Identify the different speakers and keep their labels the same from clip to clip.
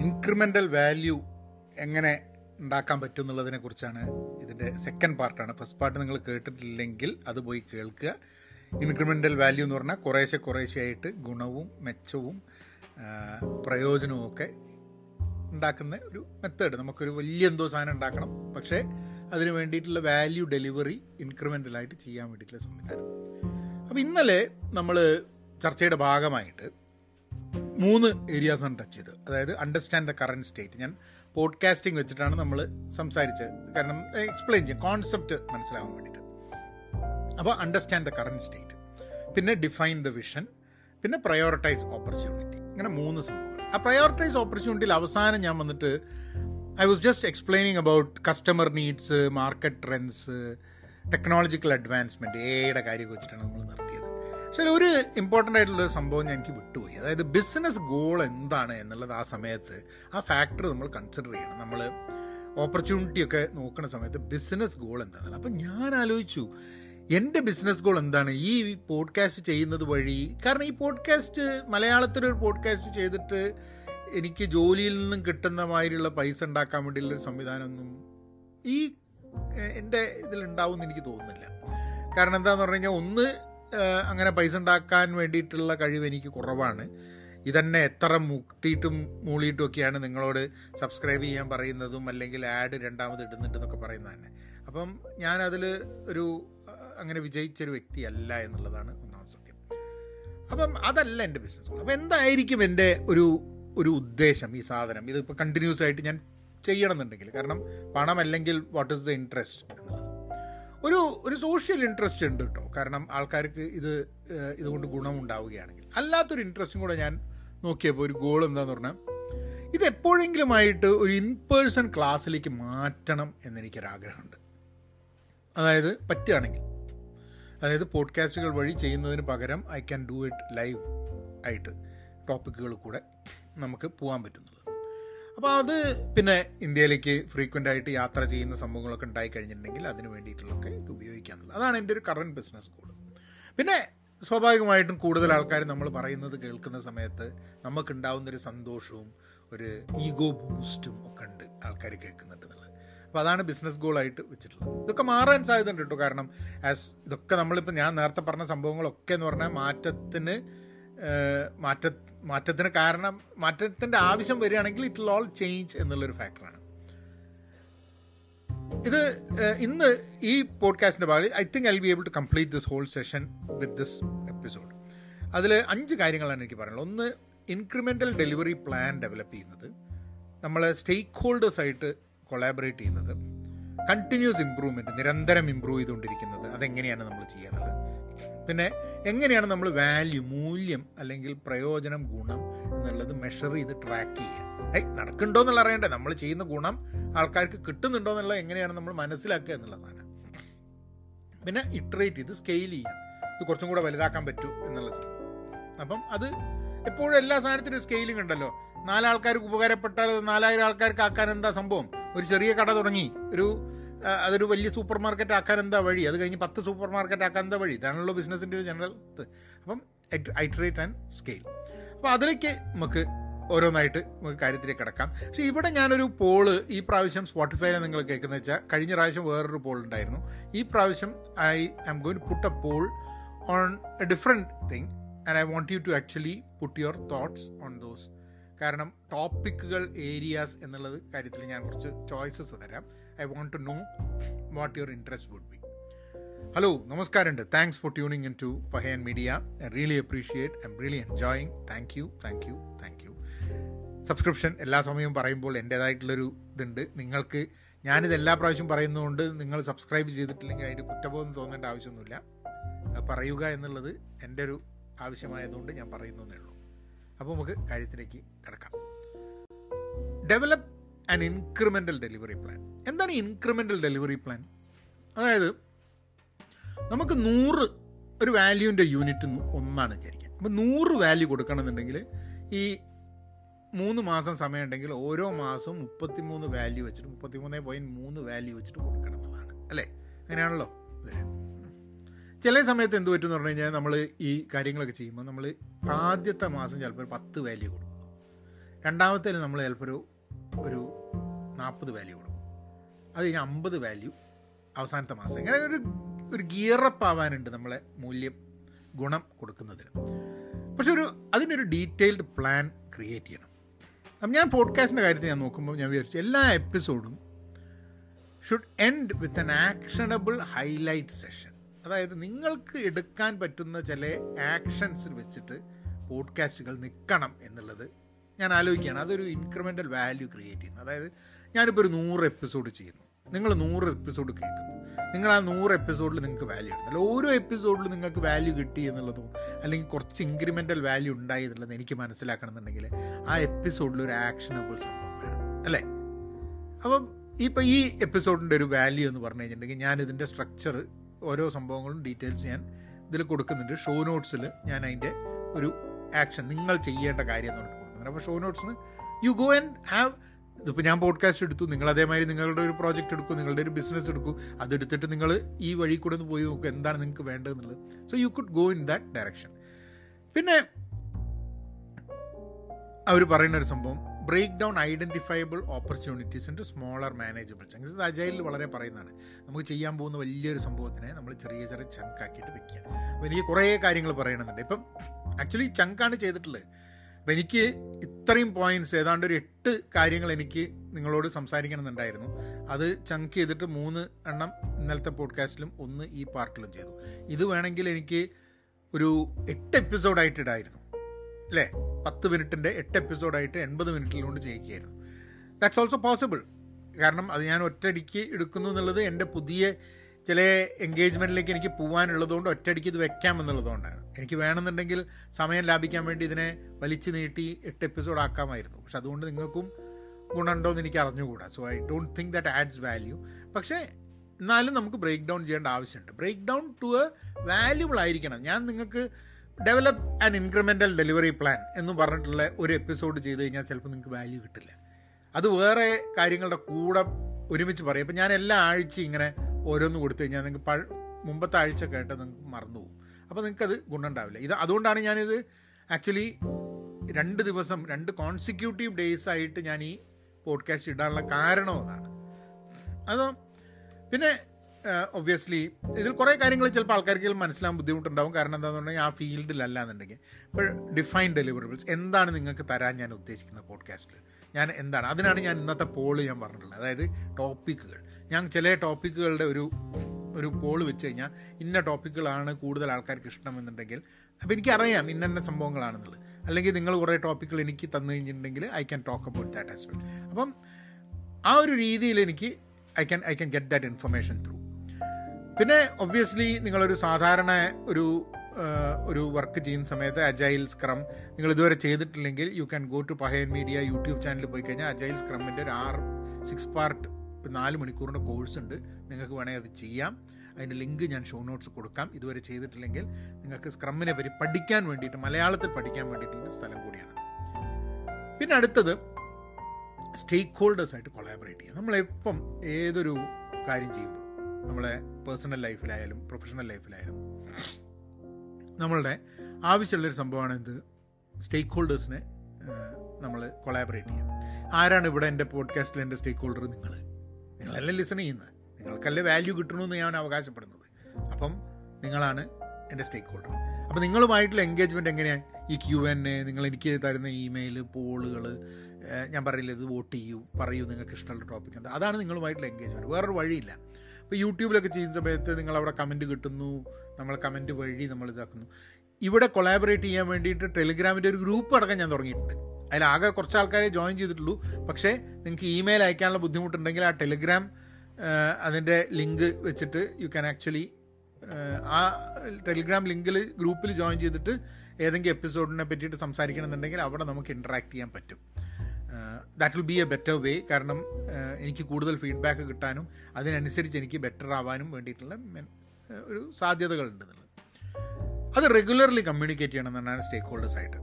Speaker 1: Incremental value എങ്ങനെ ഉണ്ടാക്കാൻ പറ്റും എന്നുള്ളതിനെ കുറിച്ചാണ് ഇതിന്റെ സെക്കൻഡ് പാർട്ടാണ് ഫസ്റ്റ് പാർട്ട് നിങ്ങൾ കേട്ടിട്ടില്ലെങ്കിൽ അത് പോയി കേൾക്കുക. ഇൻക്രിമെന്റൽ വാല്യൂ എന്ന് പറഞ്ഞാൽ കുറേശ്ശെ കുറേശ്ശെ ആയിട്ട് ഗുണവും മെച്ചവും പ്രയോജനവും ഒക്കെ ഉണ്ടാക്കുന്ന ഒരു മെത്തേഡ് നമുക്കൊരു വലിയ എന്തോ സാധനം ഉണ്ടാക്കണം. പക്ഷേ അതിന് വേണ്ടിയിട്ടുള്ള വാല്യൂ ഡെലിവറി ഇൻക്രിമെന്റലായിട്ട് ചെയ്യാൻ വേണ്ടിയിട്ടുള്ള സംവിധാനം. അപ്പോൾ ഇന്നലെ നമ്മൾ ചർച്ചയുടെ ഭാഗമായിട്ട് മൂന്ന് ഏരിയാസാണ് ടച്ച് ചെയ്തത്. അതായത് അണ്ടർസ്റ്റാൻഡ് ദ കറണ്ട് സ്റ്റേറ്റ് ഞാൻ പോഡ്കാസ്റ്റിംഗ് വെച്ചിട്ടാണ് നമ്മൾ സംസാരിച്ചത്. കാരണം എക്സ്പ്ലെയിൻ ചെയ്യാം. കോൺസെപ്റ്റ് മനസ്സിലാവാൻ വേണ്ടിയിട്ട്. അപ്പോൾ അണ്ടർസ്റ്റാൻഡ് ദ കറണ്ട് സ്റ്റേറ്റ് പിന്നെ ഡിഫൈൻ ദ വിഷൻ പിന്നെ പ്രയോറിറ്റൈസ് ഓപ്പർച്യൂണിറ്റി ഇങ്ങനെ മൂന്ന് സംഭവങ്ങൾ. ആ പ്രയോറിറ്റൈസ് ഓപ്പർച്യൂണിറ്റിയിൽ അവസാനം ഞാൻ വന്നിട്ട് I was just explaining about customer needs market trends technological advancement എയുടെ കാര്യമൊക്കെ വെച്ചിട്ടാണ് നമ്മൾ നിർത്തിയത്. പക്ഷേ ഒരു ഇമ്പോർട്ടന്റ് ആയിട്ടുള്ള ഒരു സംഭവം ഞാൻ എനിക്ക് വിട്ടുപോയി. അതായത് ബിസിനസ് ഗോൾ എന്താണ് എന്നുള്ളത് ആ സമയത്ത് ആ ഫാക്ടർ നമ്മൾ കൺസിഡർ ചെയ്യണം. നമ്മൾ ഓപ്പർച്യൂണിറ്റി ഒക്കെ നോക്കുന്ന സമയത്ത് ബിസിനസ് ഗോൾ എന്താണ് അപ്പം ഞാൻ ആലോചിച്ചു എന്റെ ബിസിനസ് ഗോൾ എന്താണ്? ഈ പോഡ്കാസ്റ്റ് ചെയ്യുന്നത് വഴി കാരണം ഈ പോഡ്കാസ്റ്റ് മലയാളത്തിലൊരു പോഡ്കാസ്റ്റ് ചെയ്തിട്ട് എനിക്ക് ജോലിയിൽ നിന്നും കിട്ടുന്ന മാതിരിയുള്ള പൈസ ഉണ്ടാക്കാൻ വേണ്ടിയുള്ളൊരു സംവിധാനമൊന്നും ഈ എന്റെ ഇതിലുണ്ടാവും എനിക്ക് തോന്നുന്നില്ല. കാരണം എന്താന്ന് പറഞ്ഞു കഴിഞ്ഞാൽ ഒന്ന് അങ്ങനെ പൈസ ഉണ്ടാക്കാൻ വേണ്ടിയിട്ടുള്ള കഴിവ് എനിക്ക് കുറവാണ്. ഇതന്നെ എത്ര മുട്ടിയിട്ടും മൂളിയിട്ടും ഒക്കെയാണ് നിങ്ങളോട് സബ്സ്ക്രൈബ് ചെയ്യാൻ പറയുന്നതും അല്ലെങ്കിൽ ആഡ് രണ്ടാമത് ഇടുന്നുണ്ട് എന്നൊക്കെ പറയുന്നത് തന്നെ. അപ്പം ഞാൻ അതിൽ ഒരു അങ്ങനെ വിജയിച്ചൊരു വ്യക്തിയല്ല എന്നുള്ളതാണ് ഒന്നാമത്തെ സത്യം. അപ്പം അതല്ല എന്റെ ബിസിനസ് അപ്പം എന്തായിരിക്കും എന്റെ ഒരു ഒരു ഉദ്ദേശം ഈ സാധനം? ഇതിപ്പോൾ കണ്ടിന്യൂസ് ആയിട്ട് ഞാൻ ചെയ്യണമെന്നുണ്ടെങ്കിൽ. കാരണം പണമല്ലെങ്കിൽ വാട്ട് ഈസ് ദ ഇൻട്രസ്റ്റ് എന്നുള്ളത്. ഒരു ഒരു സോഷ്യൽ ഇൻട്രസ്റ്റ് ഉണ്ട് കേട്ടോ കാരണം ആൾക്കാർക്ക് ഇത് ഇതുകൊണ്ട് ഗുണമുണ്ടാവുകയാണെങ്കിൽ. അല്ലാത്തൊരു ഇൻട്രസ്റ്റും കൂടെ ഞാൻ നോക്കിയപ്പോൾ ഒരു ഗോൾ എന്താന്ന് പറഞ്ഞാൽ ഇത് എപ്പോഴെങ്കിലുമായിട്ട് ഒരു ഇൻ പേഴ്സൺ ക്ലാസ്സിലേക്ക് മാറ്റണം എന്നെനിക്കൊരാഗ്രഹമുണ്ട്. അതായത് പറ്റുകയാണെങ്കിൽ. അതായത് പോഡ്കാസ്റ്റുകൾ വഴി ചെയ്യുന്നതിന് പകരം I can do it live ആയിട്ട് ടോപ്പിക്കുകൾ കൂടെ നമുക്ക് പോകാൻ പറ്റുന്നത് അപ്പോൾ അത് പിന്നെ ഇന്ത്യയിലേക്ക് ഫ്രീക്വന്റ് ആയിട്ട് യാത്ര ചെയ്യുന്ന സംഭവങ്ങളൊക്കെ ഉണ്ടായി കഴിഞ്ഞിട്ടുണ്ടെങ്കിൽ അതിന് വേണ്ടിയിട്ടുള്ളതൊക്കെ ഇത് ഉപയോഗിക്കാമെന്നുള്ളത് അതാണ് എന്റെ ഒരു കറണ്ട് ബിസിനസ് ഗോൾ പിന്നെ സ്വാഭാവികമായിട്ടും കൂടുതൽ ആൾക്കാർ നമ്മൾ പറയുന്നത് കേൾക്കുന്ന സമയത്ത് നമുക്കുണ്ടാവുന്നൊരു സന്തോഷവും ഒരു ഈഗോ ബൂസ്റ്റും ഒക്കെ ഉണ്ട് ആൾക്കാർ കേൾക്കുന്നുണ്ട് എന്നുള്ളത്. അപ്പോൾ അതാണ് ബിസിനസ് ഗോളായിട്ട് വെച്ചിട്ടുള്ളത്. ഇതൊക്കെ മാറാൻ സാധ്യതയുണ്ട് കേട്ടോ. കാരണം ആസ് ഇതൊക്കെ നമ്മളിപ്പോൾ ഞാൻ നേരത്തെ പറഞ്ഞ സംഭവങ്ങളൊക്കെ എന്ന് പറഞ്ഞാൽ മാറ്റത്തിന് മാറ്റ മാറ്റത്തിന് കാരണം മാറ്റത്തിന്റെ ആവശ്യം വരികയാണെങ്കിൽ ഇറ്റ് വിൽ ഓൾ ചേഞ്ച് എന്നുള്ളൊരു ഫാക്ടറാണ് ഇത് ഇന്ന് ഈ പോഡ്കാസ്റ്റിന്റെ ഭാഗം I think I be able to complete this whole session with this episode അതിൽ അഞ്ച് കാര്യങ്ങളാണ് എനിക്ക് പറയാനുള്ളത്. ഒന്ന് ഇൻക്രിമെന്റൽ ഡെലിവറി പ്ലാൻ ഡെവലപ്പ് ചെയ്യുന്നത്. നമ്മൾ സ്റ്റേക്ക് ഹോൾഡേഴ്സായിട്ട് കൊളാബറേറ്റ് ചെയ്യുന്നത്. കണ്ടിന്യൂസ് ഇമ്പ്രൂവ്മെന്റ് നിരന്തരം ഇമ്പ്രൂവ് ചെയ്തുകൊണ്ടിരിക്കുന്നത്. അതെങ്ങനെയാണ് നമ്മൾ ചെയ്യുന്നത് പിന്നെ എങ്ങനെയാണ് നമ്മൾ വാല്യൂ മൂല്യം അല്ലെങ്കിൽ പ്രയോജനം ഗുണം എന്നുള്ളത് മെഷർ ചെയ്ത് ട്രാക്ക് ചെയ്യുക? ഏയ് നടക്കുന്നുണ്ടോ എന്നുള്ള അറിയണ്ടേ. നമ്മൾ ചെയ്യുന്ന ഗുണം ആൾക്കാർക്ക് കിട്ടുന്നുണ്ടോ എന്നുള്ളത് എങ്ങനെയാണ് നമ്മൾ മനസ്സിലാക്കുക എന്നുള്ളതാണ് പിന്നെ ഇട്രേറ്റ് ചെയ്ത് സ്കെയിൽ ചെയ്യുക. ഇത് കുറച്ചും കൂടെ വലുതാക്കാൻ പറ്റൂ എന്നുള്ള സംഭവം അപ്പം അത് എപ്പോഴും എല്ലാ സാധനത്തിനും സ്കെയിലിംഗ് ഉണ്ടല്ലോ. നാലാൾക്കാർക്ക് ഉപകാരപ്പെട്ടാൽ നാലായിരം ആൾക്കാർക്ക് ആക്കാൻ എന്താ സംഭവം? ഒരു ചെറിയ കട തുടങ്ങി. ഒരു അതൊരു വലിയ സൂപ്പർ മാർക്കറ്റ് ആക്കാൻ എന്താ വഴി? അത് കഴിഞ്ഞ് പത്ത് സൂപ്പർ മാർക്കറ്റ് ആക്കാൻ എന്താ വഴി? ഇതാണല്ലോ ബിസിനസിന്റെ ഒരു ജനറൽ അപ്പം ഐട്രേറ്റ് ആൻഡ് സ്കെയിൽ. അപ്പോൾ അതിലേക്ക് നമുക്ക് ഓരോന്നായിട്ട് നമുക്ക് കാര്യത്തിലേക്ക് കിടക്കാം. പക്ഷേ ഇവിടെ ഞാനൊരു പോൾ ഈ പ്രാവശ്യം സ്പോട്ടിഫൈയിൽ നിങ്ങൾ കേൾക്കുന്നത് വെച്ചാൽ കഴിഞ്ഞ പ്രാവശ്യം വേറൊരു പോൾ ഉണ്ടായിരുന്നു. ഈ പ്രാവശ്യം I am going put a poll on a different thing and I want you to actually put your thoughts on those. കാരണം ടോപ്പിക്കുകൾ ഏരിയാസ് എന്നുള്ളത് കാര്യത്തിൽ ഞാൻ കുറച്ച് ചോയ്സസ് തരാം. I want to know what your interest would be hello നമസ്കാരമുണ്ട് thanks for tuning in to Pahayan media I really appreciate am really enjoying thank you thank you thank you subscription എല്ലാ സമയവും പറയുമ്പോൾ എന്റേതായിട്ടുള്ളൊരു ഇതുണ്ട്. നിങ്ങൾക്ക് ഞാനിത് എല്ലാ പ്രാവശ്യം പറയുന്നതുകൊണ്ട് നിങ്ങൾ സബ്സ്ക്രൈബ് ചെയ്തിട്ടില്ലെങ്കിൽ അതിന്റെ കുറ്റബോധം തോന്നേണ്ട ആവശ്യമൊന്നുമില്ല. പറയുക എന്നുള്ളത് എന്റെ ഒരു ആവശ്യമായതുകൊണ്ട് ഞാൻ പറയുന്നതേ ഉള്ളൂ. അപ്പോൾ നമുക്ക് കാര്യത്തിലേക്ക് കിടക്കാം. Develop an incremental delivery plan എന്താണ് ഇൻക്രിമെന്റൽ ഡെലിവറി പ്ലാൻ അതായത് നമുക്ക് നൂറ് ഒരു വാല്യൂവിന്റെ യൂണിറ്റ് ഒന്നാണ് വിചാരിക്കുക. അപ്പം നൂറ് വാല്യൂ കൊടുക്കണമെന്നുണ്ടെങ്കിൽ ഈ മൂന്ന് മാസം സമയമുണ്ടെങ്കിൽ ഓരോ മാസവും മുപ്പത്തിമൂന്ന് വാല്യൂ വെച്ചിട്ട് മുപ്പത്തിമൂന്ന് പോയിന്റ് മൂന്ന് വാല്യൂ വെച്ചിട്ട് കൊടുക്കണം എന്നുള്ളതാണ്. അല്ലേ? അങ്ങനെയാണല്ലോ ഇത്. ചില സമയത്ത് എന്ത് പറ്റും എന്ന് പറഞ്ഞു കഴിഞ്ഞാൽ നമ്മൾ ഈ കാര്യങ്ങളൊക്കെ ചെയ്യുമ്പോൾ നമ്മൾ ആദ്യത്തെ മാസം ചിലപ്പോൾ ഒരു പത്ത് വാല്യൂ കൊടുക്കും. രണ്ടാമത്തേൽ നമ്മൾ ചിലപ്പോൾ ഒരു ഒരു നാൽപ്പത് വാല്യൂ കൊടുക്കും. അത് കഴിഞ്ഞാൽ അമ്പത് വാല്യൂ അവസാനത്തെ മാസം. ഇങ്ങനെ ഒരു ഒരു ഗിയറപ്പ് ആവാനുണ്ട് നമ്മളെ മൂല്യം ഗുണം കൊടുക്കുന്നതിന്. പക്ഷെ ഒരു അതിനൊരു ഡീറ്റെയിൽഡ് പ്ലാൻ ക്രിയേറ്റ് ചെയ്യണം. അപ്പം ഞാൻ പോഡ്കാസ്റ്റിന്റെ കാര്യത്തിൽ ഞാൻ നോക്കുമ്പോൾ ഞാൻ വിചാരിച്ചു എല്ലാ എപ്പിസോഡും should end with an actionable highlight session അതായത് നിങ്ങൾക്ക് എടുക്കാൻ പറ്റുന്ന ചില ആക്ഷൻസ് വെച്ചിട്ട് പോഡ്കാസ്റ്റുകൾ നിൽക്കണം എന്നുള്ളത് ഞാൻ ആലോചിക്കുകയാണ്. അതൊരു ഇൻക്രിമെന്റൽ വാല്യൂ ക്രിയേറ്റ് ചെയ്യുന്നു. അതായത് ഞാനിപ്പോൾ ഒരു നൂറ് എപ്പിസോഡ് ചെയ്യുന്നു. നിങ്ങൾ നൂറ് എപ്പിസോഡ് കേൾക്കുന്നു. നിങ്ങൾ ആ നൂറ് എപ്പിസോഡിൽ നിങ്ങൾക്ക് വാല്യൂ ഉണ്ട്. അല്ല ഓരോ എപ്പിസോഡിലും നിങ്ങൾക്ക് വാല്യൂ കിട്ടി എന്നുള്ളതോ അല്ലെങ്കിൽ കുറച്ച് ഇൻക്രിമെന്റൽ വാല്യൂ ഉണ്ടായി എന്നുള്ളത് എനിക്ക് മനസ്സിലാക്കണം എന്നുണ്ടെങ്കിൽ ആ എപ്പിസോഡിൽ ഒരു ആക്ഷനബിൾ സംഭവം വേണം. അല്ലേ? അപ്പം ഇപ്പം ഈ എപ്പിസോഡിന്റെ ഒരു വാല്യൂ എന്ന് പറഞ്ഞു കഴിഞ്ഞിട്ടുണ്ടെങ്കിൽ ഞാൻ ഇതിന്റെ സ്ട്രക്ചർ ഓരോ സംഭവങ്ങളും ഡീറ്റെയിൽസ് ഞാൻ ഇതിൽ കൊടുക്കുന്നുണ്ട്. ഷോ നോട്ട്സിൽ ഞാൻ അതിന്റെ ഒരു ആക്ഷൻ നിങ്ങൾ ചെയ്യേണ്ട കാര്യം അപ്പോൾ ഷോ നോട്ട്സിന് യു ഗോ ആൻഡ് ഹാവ് ഇതിപ്പോൾ ഞാൻ പോഡ്കാസ്റ്റ് എടുത്തു. നിങ്ങൾ അതേമാതിരി നിങ്ങളുടെ ഒരു പ്രോജക്റ്റ് എടുക്കും നിങ്ങളുടെ ഒരു ബിസിനസ് എടുക്കും. അതെടുത്തിട്ട് നിങ്ങൾ ഈ വഴി കൂടെ ഒന്ന് പോയി നോക്കുക എന്താണ് നിങ്ങൾക്ക് വേണ്ടതെന്നുള്ളത് so you could go in that direction പിന്നെ അവർ പറയുന്ന ഒരു സംഭവം break down identifiable opportunities into smaller manageable chunks ഇത് അജൈലിൽ വളരെ പറയുന്നതാണ്. നമുക്ക് ചെയ്യാൻ പോകുന്ന വലിയൊരു സംഭവത്തിനെ നമ്മൾ ചെറിയ ചെറിയ ചങ്കാക്കിയിട്ട് വെക്കുക. അപ്പോൾ എനിക്ക് കുറേ കാര്യങ്ങൾ പറയണമെന്നുണ്ട്. ഇപ്പം ആക്ച്വലി ചങ്കാണ് ചെയ്തിട്ടുള്ളത്. അപ്പം എനിക്ക് ഇത്രയും പോയിന്റ്സ് ഏതാണ്ട് ഒരു എട്ട് കാര്യങ്ങൾ എനിക്ക് നിങ്ങളോട് സംസാരിക്കണമെന്നുണ്ടായിരുന്നു. അത് ചങ്ക് ചെയ്തിട്ട് മൂന്ന് എണ്ണം ഇന്നലത്തെ പോഡ്കാസ്റ്റിലും ഒന്ന് ഈ പാർട്ടിലും ചെയ്തു. ഇത് വേണമെങ്കിൽ എനിക്ക് ഒരു എട്ട് എപ്പിസോഡായിട്ട് ഇടായിരുന്നു. അല്ലേ? പത്ത് മിനിറ്റിന്റെ എട്ട് എപ്പിസോഡായിട്ട് എൺപത് മിനിറ്റിലുകൊണ്ട് ചെയ്യിക്കുകയായിരുന്നു. ദാറ്റ്സ് ഓൾസോ പോസിബിൾ കാരണം അത് ഞാൻ ഒറ്റയടിക്ക് എടുക്കുന്നു എന്നുള്ളത് എന്റെ പുതിയ ചില എൻഗേജ്മെന്റിലേക്ക് എനിക്ക് പോകാനുള്ളതുകൊണ്ട് ഒറ്റയടിക്ക് ഇത് വെക്കാം എന്നുള്ളതുകൊണ്ടാണ് എനിക്ക് വേണമെന്നുണ്ടെങ്കിൽ സമയം ലാഭിക്കാൻ വേണ്ടി ഇതിനെ വലിച്ചു നീട്ടി എട്ട് എപ്പിസോഡ് ആക്കാമായിരുന്നു. പക്ഷെ അതുകൊണ്ട് നിങ്ങൾക്കും ഗുണമുണ്ടോ എന്ന് എനിക്ക് അറിഞ്ഞുകൂടാ. So I don't think that adds value പക്ഷേ എന്നാലും നമുക്ക് ബ്രേക്ക് ഡൗൺ ചെയ്യേണ്ട ആവശ്യമുണ്ട്. Break down to a valuable ആയിരിക്കണം. ഞാൻ നിങ്ങൾക്ക് develop an incremental delivery plan എന്ന് പറഞ്ഞിട്ടുള്ള ഒരു എപ്പിസോഡ് ചെയ്ത് കഴിഞ്ഞാൽ ചിലപ്പോൾ നിങ്ങൾക്ക് വാല്യൂ കിട്ടില്ല. അത് വേറെ കാര്യങ്ങളുടെ കൂടെ ഒരുമിച്ച് പറയും. ഇപ്പം ഞാൻ എല്ലാ ആഴ്ചയും ഇങ്ങനെ ഓരോന്ന് കൊടുത്തു കഴിഞ്ഞാൽ നിങ്ങൾക്ക് പഴ മുമ്പത്തെ ആഴ്ച കേട്ട് നിങ്ങൾക്ക് മറന്നുപോകും. അപ്പോൾ നിങ്ങൾക്കത് ഗുണമുണ്ടാവില്ല. ഇത് അതുകൊണ്ടാണ് ഞാനിത് ആക്ച്വലി രണ്ട് ദിവസം രണ്ട് കോൺസിക്യൂട്ടീവ് ഡേയ്സ് ആയിട്ട് ഞാൻ ഈ പോഡ്കാസ്റ്റ് ഇടാനുള്ള കാരണം അതാണ്. അതോ പിന്നെ ഒബ്വിയസ്ലി ഇതിൽ കുറേ കാര്യങ്ങൾ ചിലപ്പോൾ ആൾക്കാർക്ക് മനസ്സിലാകാൻ ബുദ്ധിമുട്ടുണ്ടാവും. കാരണം എന്താണെന്നുണ്ടെങ്കിൽ ആ ഫീൽഡിലല്ല എന്നുണ്ടെങ്കിൽ. ഇപ്പോൾ ഡിഫൈൻ ഡെലിവറബിൾസ് എന്താണ് നിങ്ങൾക്ക് തരാൻ ഞാൻ ഉദ്ദേശിക്കുന്ന പോഡ്കാസ്റ്റിൽ ഞാൻ എന്താണ്? അതിനാണ് ഞാൻ ഇന്നത്തെ പോൾ ഞാൻ പറഞ്ഞിട്ടുള്ളത്. അതായത് ടോപ്പിക്കുകൾ ഞാൻ ചില ടോപ്പിക്കുകളുടെ ഒരു ഒരു പോൾ വെച്ച് കഴിഞ്ഞാൽ ഇന്ന ടോപ്പിക്കുകളാണ് കൂടുതൽ ആൾക്കാർക്ക് ഇഷ്ടമെന്നുണ്ടെങ്കിൽ അപ്പോൾ എനിക്കറിയാം ഇന്ന സംഭവങ്ങളാണെന്നുള്ളത്. അല്ലെങ്കിൽ നിങ്ങൾ കുറേ ടോപ്പിക്കുകൾ എനിക്ക് തന്നു കഴിഞ്ഞിട്ടുണ്ടെങ്കിൽ I can talk about that as well അപ്പം ആ ഒരു രീതിയിൽ എനിക്ക് I can I can get that information through പിന്നെ ഒബ്വിയസ്ലി നിങ്ങളൊരു സാധാരണ ഒരു ഒരു വർക്ക് ചെയ്യുന്ന സമയത്ത് അജൈൽ സ്ക്രം നിങ്ങൾ ഇതുവരെ ചെയ്തിട്ടില്ലെങ്കിൽ you can go to Pahayan media YouTube ചാനലിൽ പോയി കഴിഞ്ഞാൽ അജൈൽ സ്ക്രമിന്റെ ഒരു ആറ് സിക്സ് പാർട്ട് നാല് മണിക്കൂറിന്റെ കോഴ്സ് ഉണ്ട്. നിങ്ങൾക്ക് വേണമെങ്കിൽ അത് ചെയ്യാം. അതിന്റെ ലിങ്ക് ഞാൻ ഷോ നോട്ട്സ് കൊടുക്കാം. ഇതുവരെ ചെയ്തിട്ടില്ലെങ്കിൽ നിങ്ങൾക്ക് സ്ക്രമ്മിനെ പറ്റി പഠിക്കാൻ വേണ്ടിയിട്ട് മലയാളത്തിൽ പഠിക്കാൻ വേണ്ടിയിട്ടുള്ള സ്ഥലം കൂടിയാണ്. പിന്നെ അടുത്തത് സ്റ്റേക്ക് ഹോൾഡേഴ്സായിട്ട് കൊളാബറേറ്റ് ചെയ്യുക. നമ്മളെപ്പം ഏതൊരു കാര്യം ചെയ്യുമ്പോൾ നമ്മളെ പേഴ്സണൽ ലൈഫിലായാലും പ്രൊഫഷണൽ ലൈഫിലായാലും നമ്മളുടെ ആവശ്യമുള്ളൊരു സംഭവമാണ് ഇത് സ്റ്റേക്ക് ഹോൾഡേഴ്സിനെ നമ്മൾ കൊളാബറേറ്റ് ചെയ്യുക. ആരാണ് ഇവിടെ എന്റെ പോഡ്കാസ്റ്റിൽ എന്റെ സ്റ്റേക്ക് ഹോൾഡർ നിങ്ങൾ. നിങ്ങളല്ലേ ലിസൺ ചെയ്യുന്നത് നിങ്ങൾക്കല്ലേ വാല്യൂ കിട്ടണമെന്ന് ഞാൻ അവകാശപ്പെടുന്നത്. അപ്പം നിങ്ങളാണ് എന്റെ സ്റ്റേക്ക് ഹോൾഡർ അപ്പോൾ നിങ്ങളുമായിട്ടുള്ള എൻഗേജ്മെന്റ് എങ്ങനെയാണ് ഈ ക്യു എൻ എ നിങ്ങൾ എനിക്ക് തരുന്ന ഇമെയിൽ പോളുകൾ ഞാൻ പറയില്ല ഇത് വോട്ട് ചെയ്യൂ പറയൂ നിങ്ങൾക്ക് ഇഷ്ടമുള്ള ടോപ്പിക് എന്താ? അതാണ് നിങ്ങളുമായിട്ടുള്ള എൻഗേജ്മെന്റ് വേറൊരു വഴിയില്ല. ഇപ്പോൾ യൂട്യൂബിലൊക്കെ ചെയ്യുന്ന സമയത്ത് നിങ്ങളവിടെ കമന്റ് കിട്ടുന്നു നമ്മൾ കമന്റ് വഴി നമ്മൾ ഇതാക്കുന്നു. ഇവിടെ കൊളാബറേറ്റ് ചെയ്യാൻ വേണ്ടിയിട്ട് ടെലിഗ്രാമിന്റെ ഒരു ഗ്രൂപ്പ് അടക്കം ഞാൻ തുടങ്ങിയിട്ടുണ്ട്. അതിലാകെ കുറച്ച് ആൾക്കാരെ ജോയിൻ ചെയ്തിട്ടുള്ളൂ. പക്ഷേ നിങ്ങൾക്ക് ഇമെയിൽ അയക്കാനുള്ള ബുദ്ധിമുട്ടുണ്ടെങ്കിൽ ആ ടെലിഗ്രാം അതിന്റെ ലിങ്ക് വെച്ചിട്ട് യു ക്യാൻ ആക്ച്വലി ആ ടെലിഗ്രാം ലിങ്കിൽ ഗ്രൂപ്പിൽ ജോയിൻ ചെയ്തിട്ട് ഏതെങ്കിലും എപ്പിസോഡിനെ പറ്റിയിട്ട് സംസാരിക്കണമെന്നുണ്ടെങ്കിൽ അവിടെ നമുക്ക് ഇൻട്രാക്ട് ചെയ്യാൻ പറ്റും. That will be a better way കാരണം എനിക്ക് കൂടുതൽ ഫീഡ്ബാക്ക് കിട്ടാനും അതിനനുസരിച്ച് എനിക്ക് ബെറ്റർ ആവാനും വേണ്ടിയിട്ടുള്ള ഒരു സാധ്യതകളുണ്ട് എന്നുള്ളത് അത് റെഗുലർലി കമ്മ്യൂണിക്കേറ്റ് ചെയ്യണം എന്നാണ് സ്റ്റേക്ക് ഹോൾഡേഴ്സായിട്ട്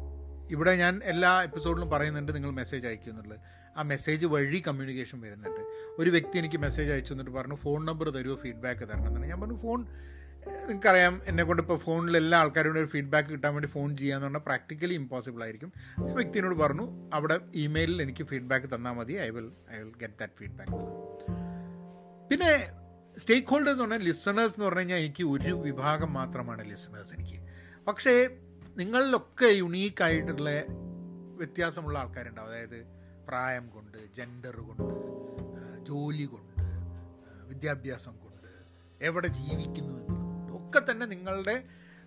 Speaker 1: ഇവിടെ ഞാൻ എല്ലാ എപ്പിസോഡിലും പറയുന്നുണ്ട് നിങ്ങൾ മെസ്സേജ് അയക്കും എന്നുള്ളത്. ആ മെസ്സേജ് വഴി കമ്മ്യൂണിക്കേഷൻ വരുന്നുണ്ട്. ഒരു വ്യക്തി എനിക്ക് മെസ്സേജ് അയച്ചു എന്നിട്ട് പറഞ്ഞു ഫോൺ നമ്പർ തരുമോ ഫീഡ്ബാക്ക് തരണം. എന്നാണ് ഞാൻ പറഞ്ഞു ഫോൺ നിങ്ങൾക്കറിയാം എന്നെ കൊണ്ട് ഇപ്പോൾ ഫോണിൽ എല്ലാ ആൾക്കാരോടും ഒരു ഫീഡ്ബാക്ക് കിട്ടാൻ വേണ്ടി ഫോൺ ചെയ്യാന്ന് പറഞ്ഞാൽ പ്രാക്ടിക്കലി ഇമ്പോസിബിൾ ആയിരിക്കും. ആ വ്യക്തിനോട് പറഞ്ഞു അവിടെ ഇമെയിലിൽ എനിക്ക് ഫീഡ്ബാക്ക് തന്നാൽ മതി. I will I will get that feedback പിന്നെ സ്റ്റേക്ക് ഹോൾഡേഴ്സ് പറഞ്ഞാൽ ലിസണേഴ്സ് എന്ന് പറഞ്ഞു കഴിഞ്ഞാൽ എനിക്ക് ഒരു വിഭാഗം മാത്രമാണ് ലിസണേഴ്സ് എനിക്ക്. പക്ഷേ നിങ്ങളിലൊക്കെ യുണീക്കായിട്ടുള്ള വ്യത്യാസമുള്ള ആൾക്കാരുണ്ടാവും. അതായത് പ്രായം കൊണ്ട് ജെൻഡർ കൊണ്ട് ജോലി കൊണ്ട് വിദ്യാഭ്യാസം കൊണ്ട് എവിടെ ജീവിക്കുന്നു എന്നുള്ളതുകൊണ്ട് ഒക്കെ തന്നെ നിങ്ങളുടെ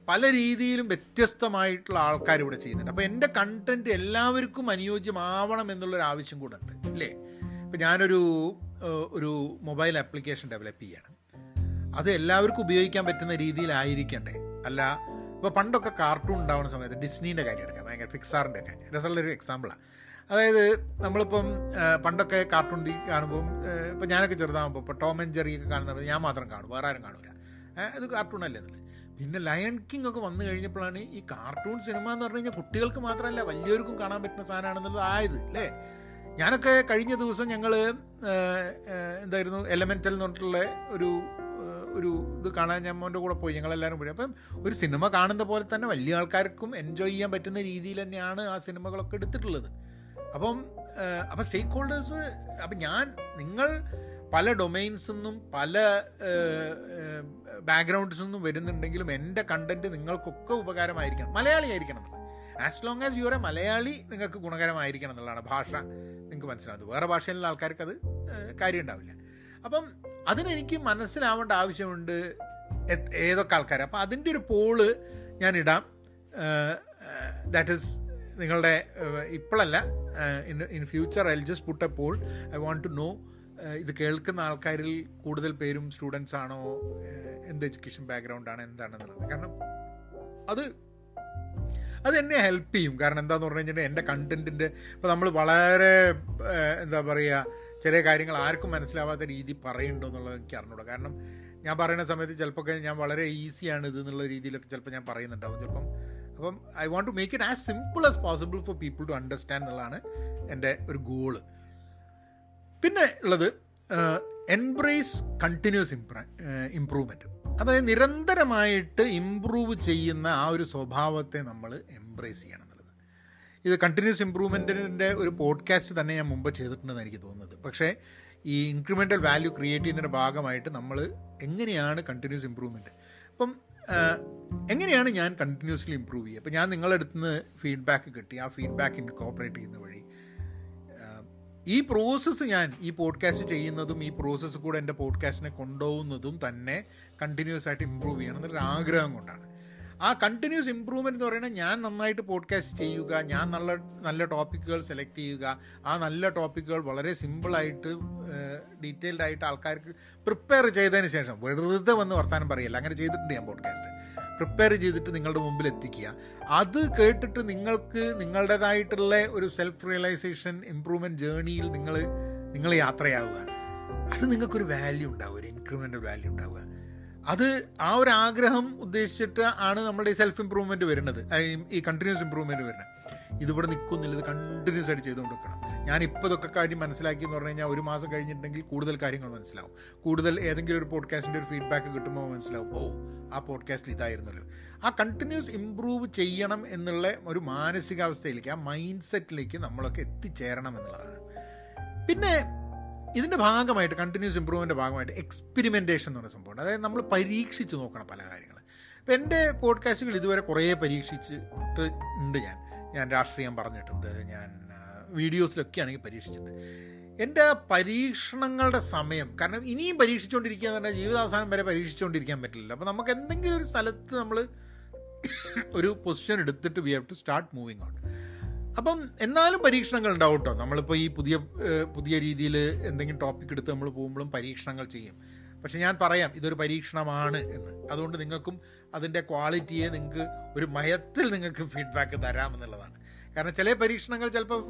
Speaker 1: പല രീതിയിലും വ്യത്യസ്തമായിട്ടുള്ള ആൾക്കാർ ഇവിടെ ചെയ്യുന്നുണ്ട്. അപ്പോൾ എന്റെ കണ്ടന്റ് എല്ലാവർക്കും അനുയോജ്യമാവണം എന്നുള്ളൊരു ആവശ്യം കൂടെ ഉണ്ട്. അല്ലേ? ഇപ്പം ഞാനൊരു ഒരു മൊബൈൽ ആപ്ലിക്കേഷൻ ഡെവലപ്പ് ചെയ്യണം. അത് എല്ലാവർക്കും ഉപയോഗിക്കാൻ പറ്റുന്ന രീതിയിലായിരിക്കണ്ടേ. അല്ല ഇപ്പോൾ പണ്ടൊക്കെ കാർട്ടൂൺ ഉണ്ടാവുന്ന സമയത്ത് ഡിസ്നീന്റെ കാര്യം എടുക്കാം. ഭയങ്കര ഫിക്സാറിന്റെ ഒക്കെ രസമുള്ളൊരു എക്സാമ്പിളാണ് അതായത് നമ്മളിപ്പം പണ്ടൊക്കെ കാർട്ടൂൺ കാണുമ്പം ഇപ്പം ഞാനൊക്കെ ചെറുതാകുമ്പോൾ ഇപ്പോൾ ടോം ആൻഡ് ജെറി ഒക്കെ സമയത്ത് ഞാൻ മാത്രം കാണും. വേറെ ആരും കാണില്ല അത് കാർട്ടൂൺ അല്ലേ എന്നുള്ളത്. പിന്നെ ലയൺ കിങ് ഒക്കെ വന്നു കഴിഞ്ഞപ്പോഴാണ് ഈ കാർട്ടൂൺ സിനിമ എന്ന് പറഞ്ഞു കഴിഞ്ഞാൽ കുട്ടികൾക്ക് മാത്രമല്ല വലിയവർക്കും കാണാൻ പറ്റുന്ന സാധനമാണെന്നുള്ളത് ആയത് അല്ലേ? ഞാനൊക്കെ കഴിഞ്ഞ ദിവസം ഞങ്ങൾ എന്തായിരുന്നു എലമെന്റൽ എന്ന് പറഞ്ഞിട്ടുള്ള ഒരു ഒരു ഇത് കാണാൻ ഞാൻ മോന്റെ കൂടെ പോയി ഞങ്ങളെല്ലാവരും പോയി അപ്പം ഒരു സിനിമ കാണുന്ന പോലെ തന്നെ വലിയ ആൾക്കാർക്കും എൻജോയ് ചെയ്യാൻ പറ്റുന്ന രീതിയിൽ തന്നെയാണ് ആ സിനിമകളൊക്കെ എടുത്തിട്ടുള്ളത്. അപ്പം അപ്പം സ്റ്റേക്ക് ഹോൾഡേഴ്സ് അപ്പം ഞാൻ നിങ്ങൾ പല ഡൊമൈൻസിൽ നിന്നും പല ബാക്ക്ഗ്രൗണ്ട്സിൽ നിന്നും വരുന്നുണ്ടെങ്കിലും എന്റെ കണ്ടന്റ് നിങ്ങൾക്കൊക്കെ ഉപകാരമായിരിക്കണം. മലയാളി ആയിരിക്കണം എന്നുള്ളത്. As long as your a Malayali നിങ്ങൾക്ക് ഗുണകരമായിരിക്കണം എന്നുള്ളതാണ് ഭാഷ. നിങ്ങൾക്ക് മനസ്സിലാവും വേറെ ഭാഷയിലുള്ള ആൾക്കാർക്ക് അത് കാര്യം ഉണ്ടാവില്ല അപ്പം അതിനെനിക്ക് മനസ്സിലാവേണ്ട ആവശ്യമുണ്ട് ഏതൊക്കെ ആൾക്കാർ അപ്പം അതിന്റെ ഒരു പോൾ ഞാൻ ഇടാം. ദാറ്റ് ഈസ് നിങ്ങളുടെ ഇപ്പോഴല്ല in in future I just put a poll I want to know ഇത് കേൾക്കുന്ന ആൾക്കാരിൽ കൂടുതൽ പേരും സ്റ്റുഡൻസ് ആണോ? എന്ത് എഡ്യൂക്കേഷൻ ബാക്ക്ഗ്രൗണ്ട് ആണ്? എന്താണെന്നുള്ളത് കാരണം അത് അത് എന്നെ ഹെൽപ്പ് ചെയ്യും. കാരണം എന്താന്ന് പറഞ്ഞു കഴിഞ്ഞിട്ടുണ്ടെങ്കിൽ എന്റെ കണ്ടന്റിന്റെ ഇപ്പോൾ നമ്മൾ വളരെ എന്താ പറയുക ചില കാര്യങ്ങൾ ആർക്കും മനസ്സിലാവാത്ത രീതി പറയുന്നുണ്ടോ എന്നുള്ളത് എനിക്ക് അറിഞ്ഞൂടാ. കാരണം ഞാൻ പറയുന്ന സമയത്ത് ചിലപ്പോൾ ഞാൻ വളരെ ഈസിയാണ് ഇത് എന്നുള്ള രീതിയിലൊക്കെ ചിലപ്പോൾ ഞാൻ പറയുന്നുണ്ടാവും ചിലപ്പം. അപ്പം I want to make it as simple as possible for people to understand എന്നുള്ളതാണ് എന്റെ ഒരു ഗോൾ പിന്നെ ഉള്ളത് എൻബ്രേസ് കണ്ടിന്യൂസ് ഇംപ്ര ഇമ്പ്രൂവ്മെന്റ് അതായത് നിരന്തരമായിട്ട് ഇമ്പ്രൂവ് ചെയ്യുന്ന ആ ഒരു സ്വഭാവത്തെ നമ്മൾ എംബ്രേസ് ചെയ്യണം എന്നുള്ളത്. ഇത് കണ്ടിന്യൂസ് ഇമ്പ്രൂവ്മെന്റിന്റെ ഒരു പോഡ്കാസ്റ്റ് തന്നെ ഞാൻ മുമ്പ് ചെയ്തിട്ടുണ്ടെന്ന് എനിക്ക് തോന്നുന്നത്. പക്ഷേ ഈ ഇൻക്രിമെന്റൽ വാല്യൂ ക്രിയേറ്റ് ചെയ്യുന്നതിന്റെ ഭാഗമായിട്ട് നമ്മൾ എങ്ങനെയാണ് കണ്ടിന്യൂസ് ഇമ്പ്രൂവ്മെന്റ് അപ്പം എങ്ങനെയാണ് ഞാൻ കണ്ടിന്യൂസ്ലി ഇമ്പ്രൂവ് ചെയ്യുക? അപ്പം ഞാൻ നിങ്ങളുടെ അടുത്ത് നിന്ന് ഫീഡ്ബാക്ക് കിട്ടി. ആ ഫീഡ്ബാക്ക് ഇൻകോപ്പറേറ്റ് ചെയ്യുന്ന വഴി ഈ പ്രോസസ്സ് ഞാൻ ഈ പോഡ്കാസ്റ്റ് ചെയ്യുന്നതും ഈ പ്രോസസ്സ് കൂടെ എന്റെ പോഡ്കാസ്റ്റിനെ കൊണ്ടുപോകുന്നതും തന്നെ കണ്ടിന്യൂസ് ആയിട്ട് ഇമ്പ്രൂവ് ചെയ്യണം എന്നൊരു ആഗ്രഹം കൊണ്ടാണ്. ആ കണ്ടിന്യൂസ് ഇമ്പ്രൂവ്മെന്റ് എന്ന് പറയുന്നത് ഞാൻ നന്നായിട്ട് പോഡ്കാസ്റ്റ് ചെയ്യുക ഞാൻ നല്ല നല്ല ടോപ്പിക്കുകൾ സെലക്ട് ചെയ്യുക ആ നല്ല ടോപ്പിക്കുകൾ വളരെ സിമ്പിളായിട്ട് ഡീറ്റെയിൽഡ് ആയിട്ട് ആൾക്കാർക്ക് പ്രിപ്പയർ ചെയ്തതിന് ശേഷം വെറുതെ വന്ന് വർത്താനം പറയില്ല. അങ്ങനെ ചെയ്തിട്ടുണ്ട് ഞാൻ പോഡ്കാസ്റ്റ് പ്രിപ്പയർ ചെയ്തിട്ട് നിങ്ങളുടെ മുമ്പിൽ എത്തിക്കുക. അത് കേട്ടിട്ട് നിങ്ങൾക്ക് നിങ്ങളുടേതായിട്ടുള്ള ഒരു സെൽഫ് റിയലൈസേഷൻ ഇമ്പ്രൂവ്മെന്റ് ജേണിയിൽ നിങ്ങൾ നിങ്ങൾ യാത്രയാവുക. അത് നിങ്ങൾക്കൊരു വാല്യൂ ഉണ്ടാവുക ഒരു ഇൻക്രിമെന്റ് വാല്യൂ ഉണ്ടാവുക. അത് ആ ഒരു ആഗ്രഹം ഉദ്ദേശിച്ചിട്ട് ആണ് നമ്മുടെ ഈ സെൽഫ് ഇമ്പ്രൂവ്മെന്റ് വരുന്നത് ഈ- കണ്ടിന്യൂസ് ഇമ്പ്രൂവ്മെന്റ് വരുന്നത്. ഇതിവിടെ നിൽക്കുന്നില്ല ഇത് കണ്ടിന്യൂസ് ആയിട്ട് ചെയ്തുകൊണ്ട് വെക്കണം. ഞാൻ ഇപ്പോൾ ഇതൊക്കെ കാര്യം മനസ്സിലാക്കി എന്ന് പറഞ്ഞു കഴിഞ്ഞാൽ ഒരു മാസം കഴിഞ്ഞിട്ടുണ്ടെങ്കിൽ കൂടുതൽ കാര്യങ്ങൾ മനസ്സിലാവും. കൂടുതൽ ഏതെങ്കിലും ഒരു പോഡ്കാസ്റ്റിന്റെ ഒരു ഫീഡ്ബാക്ക് കിട്ടുമ്പോൾ മനസ്സിലാവും ഓ ആ പോഡ്കാസ്റ്റിൽ ഇതായിരുന്നല്ലോ. ആ കണ്ടിന്യൂസ് ഇമ്പ്രൂവ് ചെയ്യണം എന്നുള്ള ഒരു മാനസികാവസ്ഥയിലേക്ക് ആ മൈൻഡ് സെറ്റിലേക്ക് നമ്മളൊക്കെ എത്തിച്ചേരണം എന്നുള്ളതാണ്. പിന്നെ ഇതിന്റെ ഭാഗമായിട്ട് കണ്ടിന്യൂസ് ഇമ്പ്രൂവ്മെന്റെ ഭാഗമായിട്ട് എക്സ്പെരിമെന്റേഷൻ എന്ന് പറയുന്ന സംഭവമുണ്ട്. അതായത് നമ്മൾ പരീക്ഷിച്ച് നോക്കണം പല കാര്യങ്ങൾ ഇപ്പം എന്റെ പോഡ്കാസ്റ്റുകൾ ഇതുവരെ കുറേ പരീക്ഷിച്ചിട്ട് ഉണ്ട് ഞാൻ. ഞാൻ രാഷ്ട്രീയം പറഞ്ഞിട്ടുണ്ട് ഞാൻ വീഡിയോസിലൊക്കെ ആണെങ്കിൽ പരീക്ഷിച്ചിട്ടുണ്ട്. എന്റെ പരീക്ഷണങ്ങളുടെ സമയം കാരണം ഇനിയും പരീക്ഷിച്ചുകൊണ്ടിരിക്കുക എന്ന് പറഞ്ഞാൽ ജീവിതാവസാനം വരെ പരീക്ഷിച്ചുകൊണ്ടിരിക്കാൻ പറ്റില്ല അപ്പോൾ നമുക്ക് എന്തെങ്കിലും ഒരു സ്ഥലത്ത് നമ്മൾ ഒരു പൊസിഷൻ എടുത്തിട്ട് we have to start moving on അപ്പം എന്നാലും പരീക്ഷണങ്ങൾ ഉണ്ടാവും കേട്ടോ നമ്മളിപ്പോൾ ഈ പുതിയ പുതിയ രീതിയിൽ എന്തെങ്കിലും ടോപ്പിക് എടുത്ത് നമ്മൾ പോകുമ്പോഴും പരീക്ഷണങ്ങൾ ചെയ്യും. പക്ഷെ ഞാൻ പറയാം ഇതൊരു പരീക്ഷണമാണ് എന്ന്. അതുകൊണ്ട് നിങ്ങൾക്കും അതിന്റെ ക്വാളിറ്റിയെ നിങ്ങൾക്ക് ഒരു മയത്തിൽ നിങ്ങൾക്ക് ഫീഡ്ബാക്ക് തരാം എന്നുള്ളതാണ്. കാരണം ചില പരീക്ഷണങ്ങൾ ചിലപ്പോൾ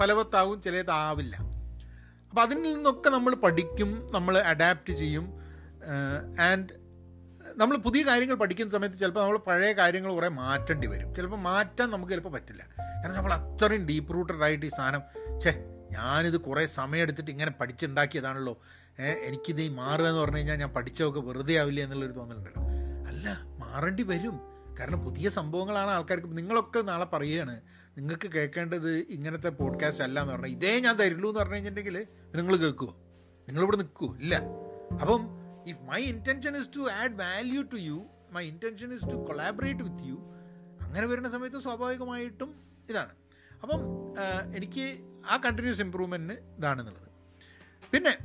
Speaker 1: ഫലവത്താവും ചിലതാവില്ല അപ്പോൾ അതിൽ നിന്നൊക്കെ നമ്മൾ പഠിക്കും നമ്മൾ അഡാപ്റ്റ് ചെയ്യും ആൻഡ് നമ്മൾ പുതിയ കാര്യങ്ങൾ പഠിക്കുന്ന സമയത്ത് ചിലപ്പോൾ നമ്മൾ പഴയ കാര്യങ്ങൾ കുറേ മാറ്റേണ്ടി വരും. ചിലപ്പോൾ മാറ്റാൻ നമുക്ക് ചിലപ്പോൾ പറ്റില്ല. കാരണം നമ്മൾ അത്രയും ഡീപ്പ് റൂട്ടഡ് ആയിട്ട് ഈ സാധനം ഛേ ഞാനിത് കുറേ സമയം എടുത്തിട്ട് ഇങ്ങനെ പഠിച്ചുണ്ടാക്കിയതാണല്ലോ എനിക്കിത് മാറുക എന്ന് പറഞ്ഞു കഴിഞ്ഞാൽ ഞാൻ പഠിച്ചതൊക്കെ വെറുതെ ആവില്ല എന്നുള്ളൊരു തോന്നലുണ്ടല്ലോ. അല്ല മാറേണ്ടി വരും. കാരണം പുതിയ സംഭവങ്ങളാണ് ആൾക്കാർക്ക്. നിങ്ങളൊക്കെ നാളെ പറയുകയാണ് നിങ്ങൾക്ക് കേൾക്കേണ്ടത് ഇങ്ങനത്തെ പോഡ്കാസ്റ്റ് അല്ല എന്ന് പറഞ്ഞാൽ ഇതേ ഞാൻ തരുള്ളൂ എന്ന് പറഞ്ഞു കഴിഞ്ഞിട്ടുണ്ടെങ്കിൽ നിങ്ങൾ കേൾക്കുമോ നിങ്ങളിവിടെ നിൽക്കുമോ ഇല്ല. അപ്പം if my intention is to add value to you my intention is to collaborate with you അങ്ങനെ വരുന്ന സമയത്ത് സ്വാഭാവികമായിട്ടും ഇതാണ്. അപ്പം എനിക്ക് ആ കണ്ടിന്യൂസ് ഇമ്പ്രൂവ്മെന്റിന് ഇതാണെന്നുള്ളത്. പിന്നെ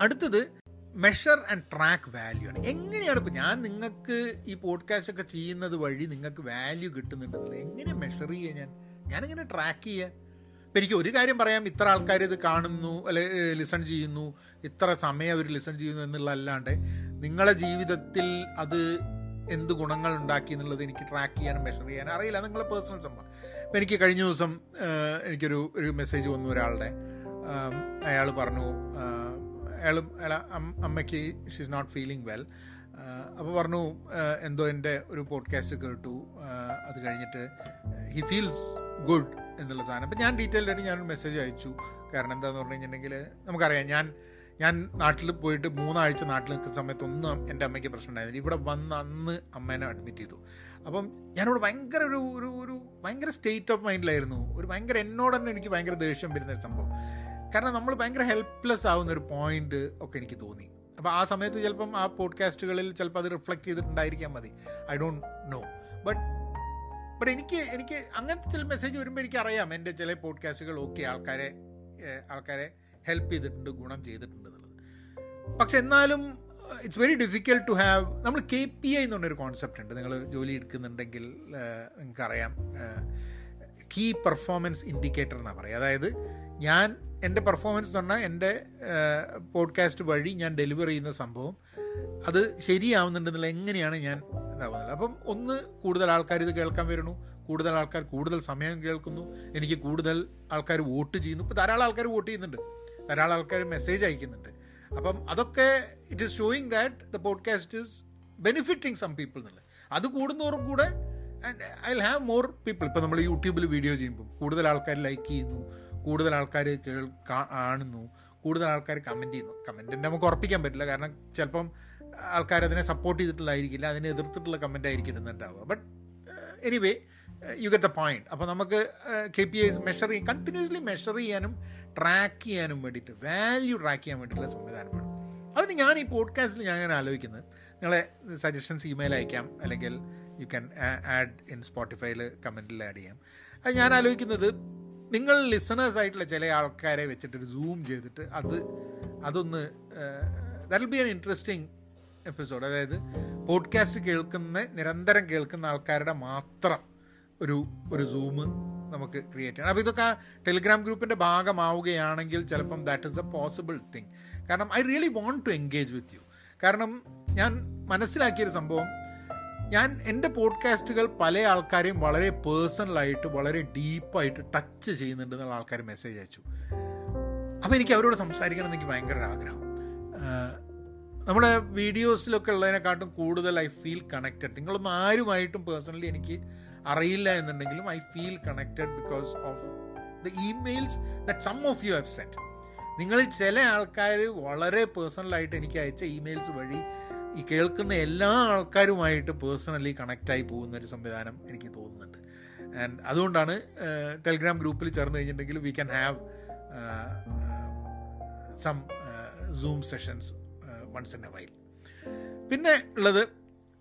Speaker 1: അടുത്തത് മെഷർ ആൻഡ് ട്രാക്ക് വാല്യൂ ആണ്. എങ്ങനെയാണ് ഇപ്പം ഞാൻ നിങ്ങൾക്ക് ഈ പോഡ്കാസ്റ്റ് ഒക്കെ ചെയ്യുന്നത് വഴി നിങ്ങൾക്ക് വാല്യൂ കിട്ടുന്നുണ്ടെന്നുള്ളത് എങ്ങനെ മെഷർ ചെയ്യുക ഞാൻ? ഞാനെങ്ങനെ ട്രാക്ക് ചെയ്യുക ഇപ്പം എനിക്ക് ഒരു കാര്യം പറയാം ഇത്ര ആൾക്കാർ ഇത് കാണുന്നു അല്ലെ ലിസൺ ചെയ്യുന്നു ഇത്ര സമയം അവർ ലിസൺ ചെയ്യുന്നു എന്നുള്ള അല്ലാണ്ട് നിങ്ങളെ ജീവിതത്തിൽ അത് എന്ത് ഗുണങ്ങൾ ഉണ്ടാക്കി എന്നുള്ളത് എനിക്ക് ട്രാക്ക് ചെയ്യാനും മെഷർ ചെയ്യാനും അറിയില്ല. നിങ്ങളെ പേഴ്സണൽ സംഭവം. ഇപ്പം എനിക്ക് കഴിഞ്ഞ ദിവസം എനിക്കൊരു ഒരു മെസ്സേജ് വന്നു ഒരാളുടെ. അയാൾ പറഞ്ഞു അയാൾ അയാൾ അമ്മയ്ക്ക് ഷീസ് നോട്ട് ഫീലിംഗ് വെൽ അപ്പോൾ പറഞ്ഞു എന്തോ എന്റെ ഒരു പോഡ്കാസ്റ്റ് കേട്ടു. അത് കഴിഞ്ഞിട്ട് ഹി ഫീൽസ് ഗുഡ് എന്നുള്ള സാധനം. അപ്പം ഞാൻ ഡീറ്റെയിൽഡ് ആയിട്ട് ഞാനൊരു മെസ്സേജ് അയച്ചു. കാരണം എന്താണെന്ന് പറഞ്ഞു കഴിഞ്ഞിട്ടുണ്ടെങ്കിൽ നമുക്കറിയാം ഞാൻ ഞാൻ നാട്ടിൽ പോയിട്ട് മൂന്നാഴ്ച നാട്ടിൽ നിൽക്കുന്ന സമയത്തൊന്നും എന്റെ അമ്മയ്ക്ക് പ്രശ്നം ഉണ്ടായിരുന്നില്ല. ഇവിടെ വന്ന് അന്ന് അമ്മേനെ അഡ്മിറ്റ് ചെയ്തു. അപ്പം ഞാനിവിടെ ഭയങ്കര ഒരു ഒരു ഒരു ഭയങ്കര സ്റ്റേറ്റ് ഓഫ് മൈൻഡിലായിരുന്നു ഒരു ഭയങ്കര എന്നോട് തന്നെ എനിക്ക് ഭയങ്കര ദേഷ്യം വരുന്ന ഒരു സംഭവം. കാരണം നമ്മൾ ഭയങ്കര ഹെൽപ്ലെസ് ആവുന്ന ഒരു പോയിന്റ് ഒക്കെ എനിക്ക് തോന്നി. അപ്പോൾ ആ സമയത്ത് ചിലപ്പം ആ പോഡ്കാസ്റ്റുകളിൽ ചിലപ്പോൾ അത് റിഫ്ലക്റ്റ് ചെയ്തിട്ടുണ്ടായിരിക്കാൻ മതി. I don't know but but എനിക്ക് എനിക്ക് അങ്ങനത്തെ ചില മെസ്സേജ് വരുമ്പോൾ എനിക്കറിയാം എന്റെ ചില പോഡ്കാസ്റ്റുകൾ ഓക്കെ ആൾക്കാരെ ആൾക്കാരെ ഹെൽപ്പ് ചെയ്തിട്ടുണ്ട് ഗുണം ചെയ്തിട്ടുണ്ട് എന്നുള്ളത്. പക്ഷെ എന്നാലും it's very difficult to have നമ്മൾ കെ പി ഐ എന്ന് പറഞ്ഞൊരു കോൺസെപ്റ്റ് ഉണ്ട്. നിങ്ങൾ ജോലി എടുക്കുന്നുണ്ടെങ്കിൽ നിങ്ങൾക്കറിയാം കീ പെർഫോമൻസ് ഇൻഡിക്കേറ്റർ എന്നാണ് പറയുക അതായത് ഞാൻ എന്റെ പെർഫോമൻസ് എന്ന് പറഞ്ഞാൽ എന്റെ പോഡ്കാസ്റ്റ് വഴി ഞാൻ ഡെലിവർ ചെയ്യുന്ന സംഭവം. അത് ശരിയാവുന്നുണ്ടെന്നുള്ള എങ്ങനെയാണ് ഞാൻ ഇതാവുന്നത്. അപ്പം ഒന്ന് കൂടുതൽ ആൾക്കാർ ഇത് കേൾക്കാൻ വരുന്നു. കൂടുതൽ ആൾക്കാർ കൂടുതൽ സമയം കേൾക്കുന്നു. എനിക്ക് കൂടുതൽ ആൾക്കാർ വോട്ട് ചെയ്യുന്നു. ഇപ്പോൾ ധാരാളം ആൾക്കാർ വോട്ട് ചെയ്യുന്നുണ്ട്. ധാരാളം ആൾക്കാർ മെസ്സേജ് അയക്കുന്നുണ്ട്. അപ്പം അതൊക്കെ it is showing that the podcast is benefiting some people എന്നുള്ളത് അത് കൂടുന്നതോറും കൂടെ ഐ ഹാവ് മോർ പീപ്പിൾ ഇപ്പം നമ്മൾ യൂട്യൂബിൽ വീഡിയോ ചെയ്യുമ്പോൾ കൂടുതൽ ആൾക്കാർ ലൈക്ക് ചെയ്യുന്നു. കൂടുതൽ ആൾക്കാർ കേൾ കാണുന്നു കൂടുതൽ ആൾക്കാർ കമന്റ് ചെയ്യുന്നു. കമന്റിന്റെ നമുക്ക് ഉറപ്പിക്കാൻ പറ്റില്ല. കാരണം ചിലപ്പം ആൾക്കാർ അതിനെ സപ്പോർട്ട് ചെയ്തിട്ടുള്ളതായിരിക്കില്ല അതിനെ എതിർത്തിട്ടുള്ള കമന്റ് ആയിരിക്കും ഇടുന്നുണ്ടാവുക. But anyway you get the point അപ്പോൾ നമുക്ക് കെ പി ഐസ് മെഷർ ചെയ്യാൻ കണ്ടിന്യൂസ്ലി മെഷർ ചെയ്യാനും ട്രാക്ക് ചെയ്യാനും വേണ്ടിയിട്ട് വാല്യൂ ട്രാക്ക് ചെയ്യാൻ വേണ്ടിയിട്ടുള്ള സംവിധാനമാണ്. അതിന് ഞാൻ ഈ പോഡ്കാസ്റ്റിൽ ഞാൻ അങ്ങനെ ആലോചിക്കുന്നത്. നിങ്ങളെ സജഷൻസ് ഇമെയിൽ അയക്കാം. അല്ലെങ്കിൽ യു ക്യാൻ ആഡ് ഇൻ സ്പോട്ടിഫൈയിൽ കമന്റിൽ ആഡ് ചെയ്യാം. അത് ഞാൻ ആലോചിക്കുന്നത് നിങ്ങൾ ലിസണേഴ്സ് ആയിട്ടുള്ള ചില ആൾക്കാരെ വെച്ചിട്ടൊരു സൂം ചെയ്തിട്ട് അത് അതൊന്ന് that be an interesting episode അതായത് പോഡ്കാസ്റ്റ് കേൾക്കുന്ന നിരന്തരം കേൾക്കുന്ന ആൾക്കാരുടെ മാത്രം ഒരു ഒരു സൂം നമുക്ക് ക്രിയേറ്റ് ചെയ്യണം. അപ്പോൾ ഇതൊക്കെ ടെലിഗ്രാം ഗ്രൂപ്പിന്റെ ഭാഗമാവുകയാണെങ്കിൽ ചിലപ്പം that is a possible thing കാരണം I really want to engage with you കാരണം ഞാൻ മനസ്സിലാക്കിയൊരു സംഭവം ഞാൻ എന്റെ പോഡ്കാസ്റ്റുകൾ പല ആൾക്കാരെയും വളരെ പേഴ്സണലായിട്ട് വളരെ ഡീപ്പായിട്ട് ടച്ച് ചെയ്യുന്നുണ്ട് എന്നുള്ള ആൾക്കാർ മെസ്സേജ് അയച്ചു. അപ്പോൾ എനിക്ക് അവരോട് സംസാരിക്കണം എന്ന് എനിക്ക് ഭയങ്കര ആഗ്രഹം. നമ്മുടെ വീഡിയോസിലൊക്കെ ഉള്ളതിനെക്കാട്ടും കൂടുതൽ ഐ ഫീൽ കണക്റ്റഡ്. നിങ്ങളൊന്നും ആരുമായിട്ടും പേഴ്സണലി എനിക്ക് അറിയില്ല എന്നുണ്ടെങ്കിലും I feel connected because of the emails that some of you have നിങ്ങളിൽ ചില ആൾക്കാർ വളരെ പേഴ്സണലായിട്ട് എനിക്ക് അയച്ച ഇമെയിൽസ് വഴി ഈ കേൾക്കുന്ന എല്ലാ ആൾക്കാരുമായിട്ട് പേഴ്സണലി കണക്റ്റായി പോകുന്ന ഒരു സംവിധാനം എനിക്ക് തോന്നുന്നുണ്ട്. ആൻഡ് അതുകൊണ്ടാണ് ടെലിഗ്രാം ഗ്രൂപ്പിൽ ചേർന്ന് കഴിഞ്ഞിട്ടുണ്ടെങ്കിൽ we can have some zoom sessions once in a while പിന്നെ ഉള്ളത്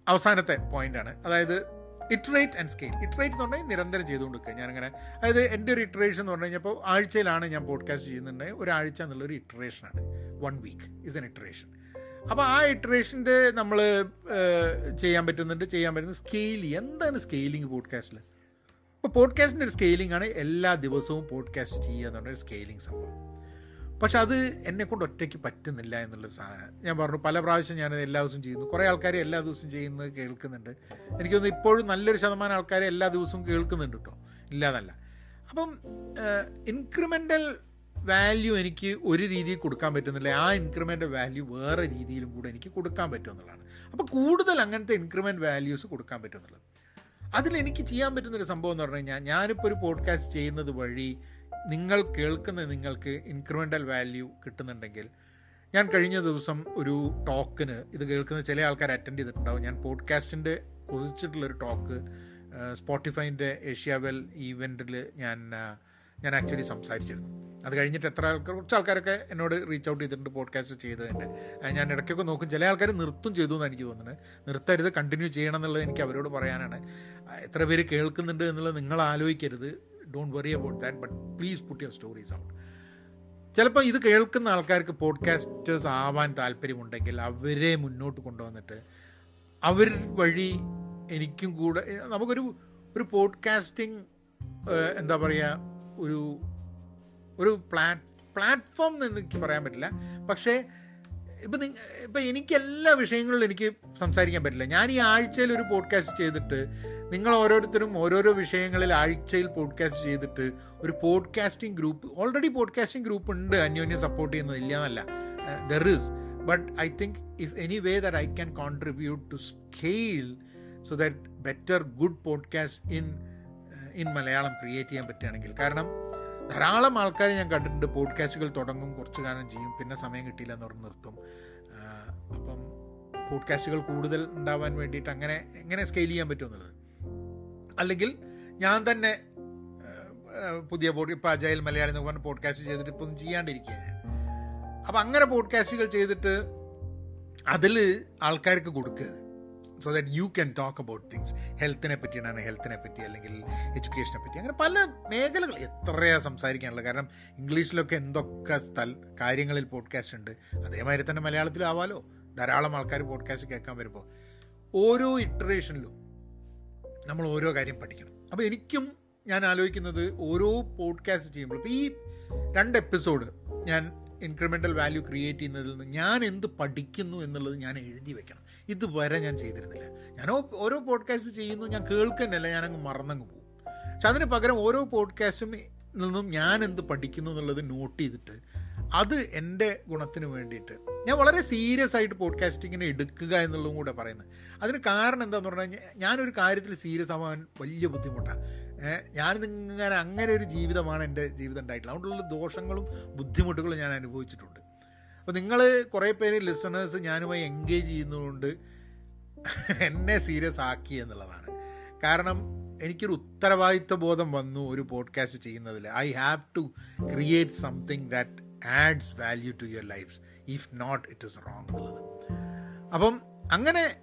Speaker 1: അവസാനത്തെ പോയിന്റാണ് അതായത് ഇറ്ററേറ്റ് ആൻഡ് സ്കെയിൽ ഇറ്ററേറ്റ് എന്ന് പറഞ്ഞാൽ നിരന്തരം ചെയ്തുകൊണ്ടിരിക്കുക. ഞാനങ്ങനെ അതായത് എന്റെ ഒരു ഇറ്ററേഷൻ എന്ന് പറഞ്ഞു കഴിഞ്ഞപ്പോൾ ആഴ്ചയിലാണ് ഞാൻ പോഡ്കാസ്റ്റ് ചെയ്യുന്നുണ്ടെങ്കിൽ ഒരാഴ്ച എന്നുള്ളൊരു ഇറ്ററേഷനാണ് one week is an iteration അപ്പോൾ ആ ഇറ്ററേഷന്റെ നമ്മൾ ചെയ്യാൻ പറ്റുന്നുണ്ട് ചെയ്യാൻ പറ്റുന്ന സ്കെയിൽ എന്താണ് സ്കെയിലിംഗ് പോഡ്കാസ്റ്റിൽ ഇപ്പോൾ പോഡ്കാസ്റ്റിന്റെ ഒരു സ്കെയിലിംഗ് ആണ് എല്ലാ ദിവസവും പോഡ്കാസ്റ്റ് ചെയ്യുക എന്നുള്ള ഒരു സ്കെയിലിംഗ് സംഭവം. പക്ഷെ അത് എന്നെക്കൊണ്ട് ഒറ്റയ്ക്ക് പറ്റുന്നില്ല എന്നുള്ളൊരു സാധനം ഞാൻ പറഞ്ഞു പല പ്രാവശ്യം ഞാൻ എല്ലാ ദിവസവും ചെയ്യുന്നു. കുറേ ആൾക്കാർ എല്ലാ ദിവസവും ചെയ്യുന്നത് കേൾക്കുന്നുണ്ട്. എനിക്ക് തോന്നുന്നു ഇപ്പോഴും നല്ലൊരു ശതമാനം ആൾക്കാർ എല്ലാ ദിവസവും കേൾക്കുന്നുണ്ട് കേട്ടോ ഇല്ലാതല്ല. അപ്പം ഇൻക്രിമെന്റൽ വാല്യൂ എനിക്ക് ഒരു രീതിയിൽ കൊടുക്കാൻ പറ്റുന്നില്ല. ആ ഇൻക്രിമെന്റ് വാല്യൂ വേറെ രീതിയിലും കൂടെ എനിക്ക് കൊടുക്കാൻ പറ്റും എന്നുള്ളതാണ്. അപ്പോൾ കൂടുതൽ അങ്ങനത്തെ ഇൻക്രിമെന്റ് വാല്യൂസ് കൊടുക്കാൻ പറ്റും എന്നുള്ളത്. അതിൽ എനിക്ക് ചെയ്യാൻ പറ്റുന്നൊരു സംഭവം എന്ന് പറഞ്ഞു കഴിഞ്ഞാൽ ഞാനിപ്പോൾ ഒരു പോഡ്കാസ്റ്റ് ചെയ്യുന്നത് വഴി നിങ്ങൾ കേൾക്കുന്ന നിങ്ങൾക്ക് ഇൻക്രിമെന്റൽ വാല്യൂ കിട്ടുന്നുണ്ടെങ്കിൽ ഞാൻ കഴിഞ്ഞ ദിവസം ഒരു ടോക്കിന് ഇത് കേൾക്കുന്ന ചില ആൾക്കാർ അറ്റൻഡ് ചെയ്തിട്ടുണ്ടാവും. ഞാൻ പോഡ്കാസ്റ്റിന്റെ കുറിച്ചിട്ടുള്ളൊരു ടോക്ക് സ്പോട്ടിഫൈന്റെ ഏഷ്യാവെൽ ഈവെന്റിൽ ഞാൻ ഞാൻ ആക്ച്വലി സംസാരിച്ചിരുന്നു. അത് കഴിഞ്ഞിട്ട് എത്ര ആൾക്കാർ കുറച്ച് ആൾക്കാരൊക്കെ എന്നോട് റീച്ച് ഔട്ട് ചെയ്തിട്ടുണ്ട് പോഡ്കാസ്റ്റ് ചെയ്തതിന്റെ ഞാൻ ഇടയ്ക്കൊക്കെ നോക്കും. ചില ആൾക്കാർ നിർത്തും ചെയ്തു എന്ന് എനിക്ക് തോന്നുന്നത്. നിർത്തരുത് കണ്ടിന്യൂ ചെയ്യണം എന്നുള്ളത് എനിക്ക് അവരോട് പറയാനാണ്. എത്ര പേര് കേൾക്കുന്നുണ്ട് എന്നുള്ളത് നിങ്ങൾ ആലോചിക്കരുത്. Don't worry about that but please put your stories out ചിലപ്പോൾ ഇത് കേൾക്കുന്ന ആൾക്കാർക്ക് പോഡ്കാസ്റ്റേഴ്സ് ആവാൻ താല്പര്യമുണ്ടെങ്കിൽ അവരെ മുന്നോട്ട് കൊണ്ടുവന്നിട്ട് അവർ വഴി എനിക്കും കൂടെ നമുക്കൊരു ഒരു പോഡ്കാസ്റ്റിംഗ് എന്താ പറയുക ഒരു ഒരു പ്ലാറ്റ് പ്ലാറ്റ്ഫോം എന്ന് എനിക്ക് പറയാൻ പറ്റില്ല. പക്ഷേ ഇപ്പം നിങ്ങൾ ഇപ്പം എനിക്ക് എല്ലാ വിഷയങ്ങളിലും എനിക്ക് സംസാരിക്കാൻ പറ്റില്ല. ഞാൻ ഈ ആഴ്ചയിൽ ഒരു പോഡ്കാസ്റ്റ് ചെയ്തിട്ട് നിങ്ങൾ ഓരോരുത്തരും ഓരോരോ വിഷയങ്ങളിൽ ആഴ്ചയിൽ പോഡ്കാസ്റ്റ് ചെയ്തിട്ട് ഒരു podcasting group already podcasting group ഉണ്ട്. അന്യോന്യം സപ്പോർട്ട് ചെയ്യുന്നത് ഇല്ല എന്നല്ല. There is but I think if any way that I can contribute to scale so that better good podcast in in Malayalam create ചെയ്യാൻ പറ്റുകയാണെങ്കിൽ. കാരണം ധാരാളം ആൾക്കാരെ ഞാൻ കണ്ടിട്ടുണ്ട്. പോഡ്കാസ്റ്റുകൾ തുടങ്ങും കുറച്ച് കാലം ചെയ്യും പിന്നെ സമയം കിട്ടിയില്ല എന്ന് പറഞ്ഞ് നിർത്തും. അപ്പം പോഡ്കാസ്റ്റുകൾ കൂടുതൽ ഉണ്ടാവാൻ വേണ്ടിയിട്ട് അങ്ങനെ എങ്ങനെ സ്കെയിൽ ചെയ്യാൻ പറ്റുമെന്നുള്ളത് അല്ലെങ്കിൽ ഞാൻ തന്നെ പുതിയ പോഡ് ഇപ്പോൾ അജയൽ മലയാളി എന്ന് പറഞ്ഞ പോഡ്കാസ്റ്റ് ചെയ്തിട്ട് ഇപ്പം ചെയ്യാണ്ടിരിക്കുക ഞാൻ. അപ്പം അങ്ങനെ പോഡ്കാസ്റ്റുകൾ ചെയ്തിട്ട് അതിൽ ആൾക്കാർക്ക് കൊടുക്കുക. So that you can talk about things ഹെൽത്തിനെ പറ്റിയാണ് ഹെൽത്തിനെ പറ്റി അല്ലെങ്കിൽ എഡ്യൂക്കേഷനെ പറ്റി. അങ്ങനെ പല മേഖലകൾ എത്രയാണ് സംസാരിക്കാനുള്ളത്. കാരണം ഇംഗ്ലീഷിലൊക്കെ എന്തൊക്കെ സ്ഥല കാര്യങ്ങളിൽ പോഡ്കാസ്റ്റ് ഉണ്ട്. അതേമാതിരി തന്നെ മലയാളത്തിലും ആവാലോ. ധാരാളം ആൾക്കാർ പോഡ്കാസ്റ്റ് കേൾക്കാൻ വരുമ്പോൾ ഓരോ ഇറ്ററേഷനിലും നമ്മൾ ഓരോ കാര്യം പഠിക്കണം. അപ്പോൾ എനിക്കും ഞാൻ ആലോചിക്കുന്നത് ഓരോ പോഡ്കാസ്റ്റ് ചെയ്യുമ്പോൾ ഇപ്പോൾ ഈ രണ്ട് എപ്പിസോഡ് ഞാൻ ഇൻക്രിമെന്റൽ വാല്യൂ ക്രിയേറ്റ് ചെയ്യുന്നതിൽ നിന്ന് ഞാൻ എന്ത് പഠിക്കുന്നു എന്നുള്ളത് ഞാൻ എഴുതി വെക്കണം. ഇതുവരെ ഞാൻ ചെയ്തിരുന്നില്ല. ഞാൻ ഓരോ പോഡ്കാസ്റ്റ് ചെയ്യുന്നു ഞാൻ കേൾക്കുന്നില്ല ഞാനങ്ങ് മറന്നങ്ങ് പോകും. പക്ഷെ അതിന് പകരം ഓരോ പോഡ്കാസ്റ്റും നിന്നും ഞാൻ എന്ത് പഠിക്കുന്നു എന്നുള്ളത് നോട്ട് ചെയ്തിട്ട് അത് എന്റെ ഗുണത്തിന് വേണ്ടിയിട്ട് ഞാൻ വളരെ സീരിയസ് ആയിട്ട് പോഡ്കാസ്റ്റിങ്ങിനെ എടുക്കുക എന്നുള്ളതും കൂടെ പറയുന്നത്. അതിന് കാരണം എന്താന്ന് പറഞ്ഞു കഴിഞ്ഞാൽ ഞാനൊരു കാര്യത്തിൽ സീരിയസ് ആവാൻ വലിയ ബുദ്ധിമുട്ടാണ് ഞാനിങ്ങനെ അങ്ങനെ ഒരു ജീവിതമാണ് എന്റെ ജീവിതം ഉണ്ടായിട്ടുള്ളത്. അതുകൊണ്ടുള്ള ദോഷങ്ങളും ബുദ്ധിമുട്ടുകളും ഞാൻ അനുഭവിച്ചിട്ടുണ്ട്. അപ്പോൾ നിങ്ങൾ കുറേ പേര് ലിസണേഴ്സ് ഞാനുമായി എൻഗേജ് ചെയ്യുന്നതുകൊണ്ട് എന്നെ സീരിയസ് ആക്കി എന്നുള്ളതാണ്. കാരണം എനിക്കൊരു ഉത്തരവാദിത്വ ബോധം വന്നു ഒരു പോഡ്കാസ്റ്റ് ചെയ്യുന്നതിൽ. I have to create something that adds value to your life if not it is wrong എന്നുള്ളത്. അപ്പം അങ്ങനെ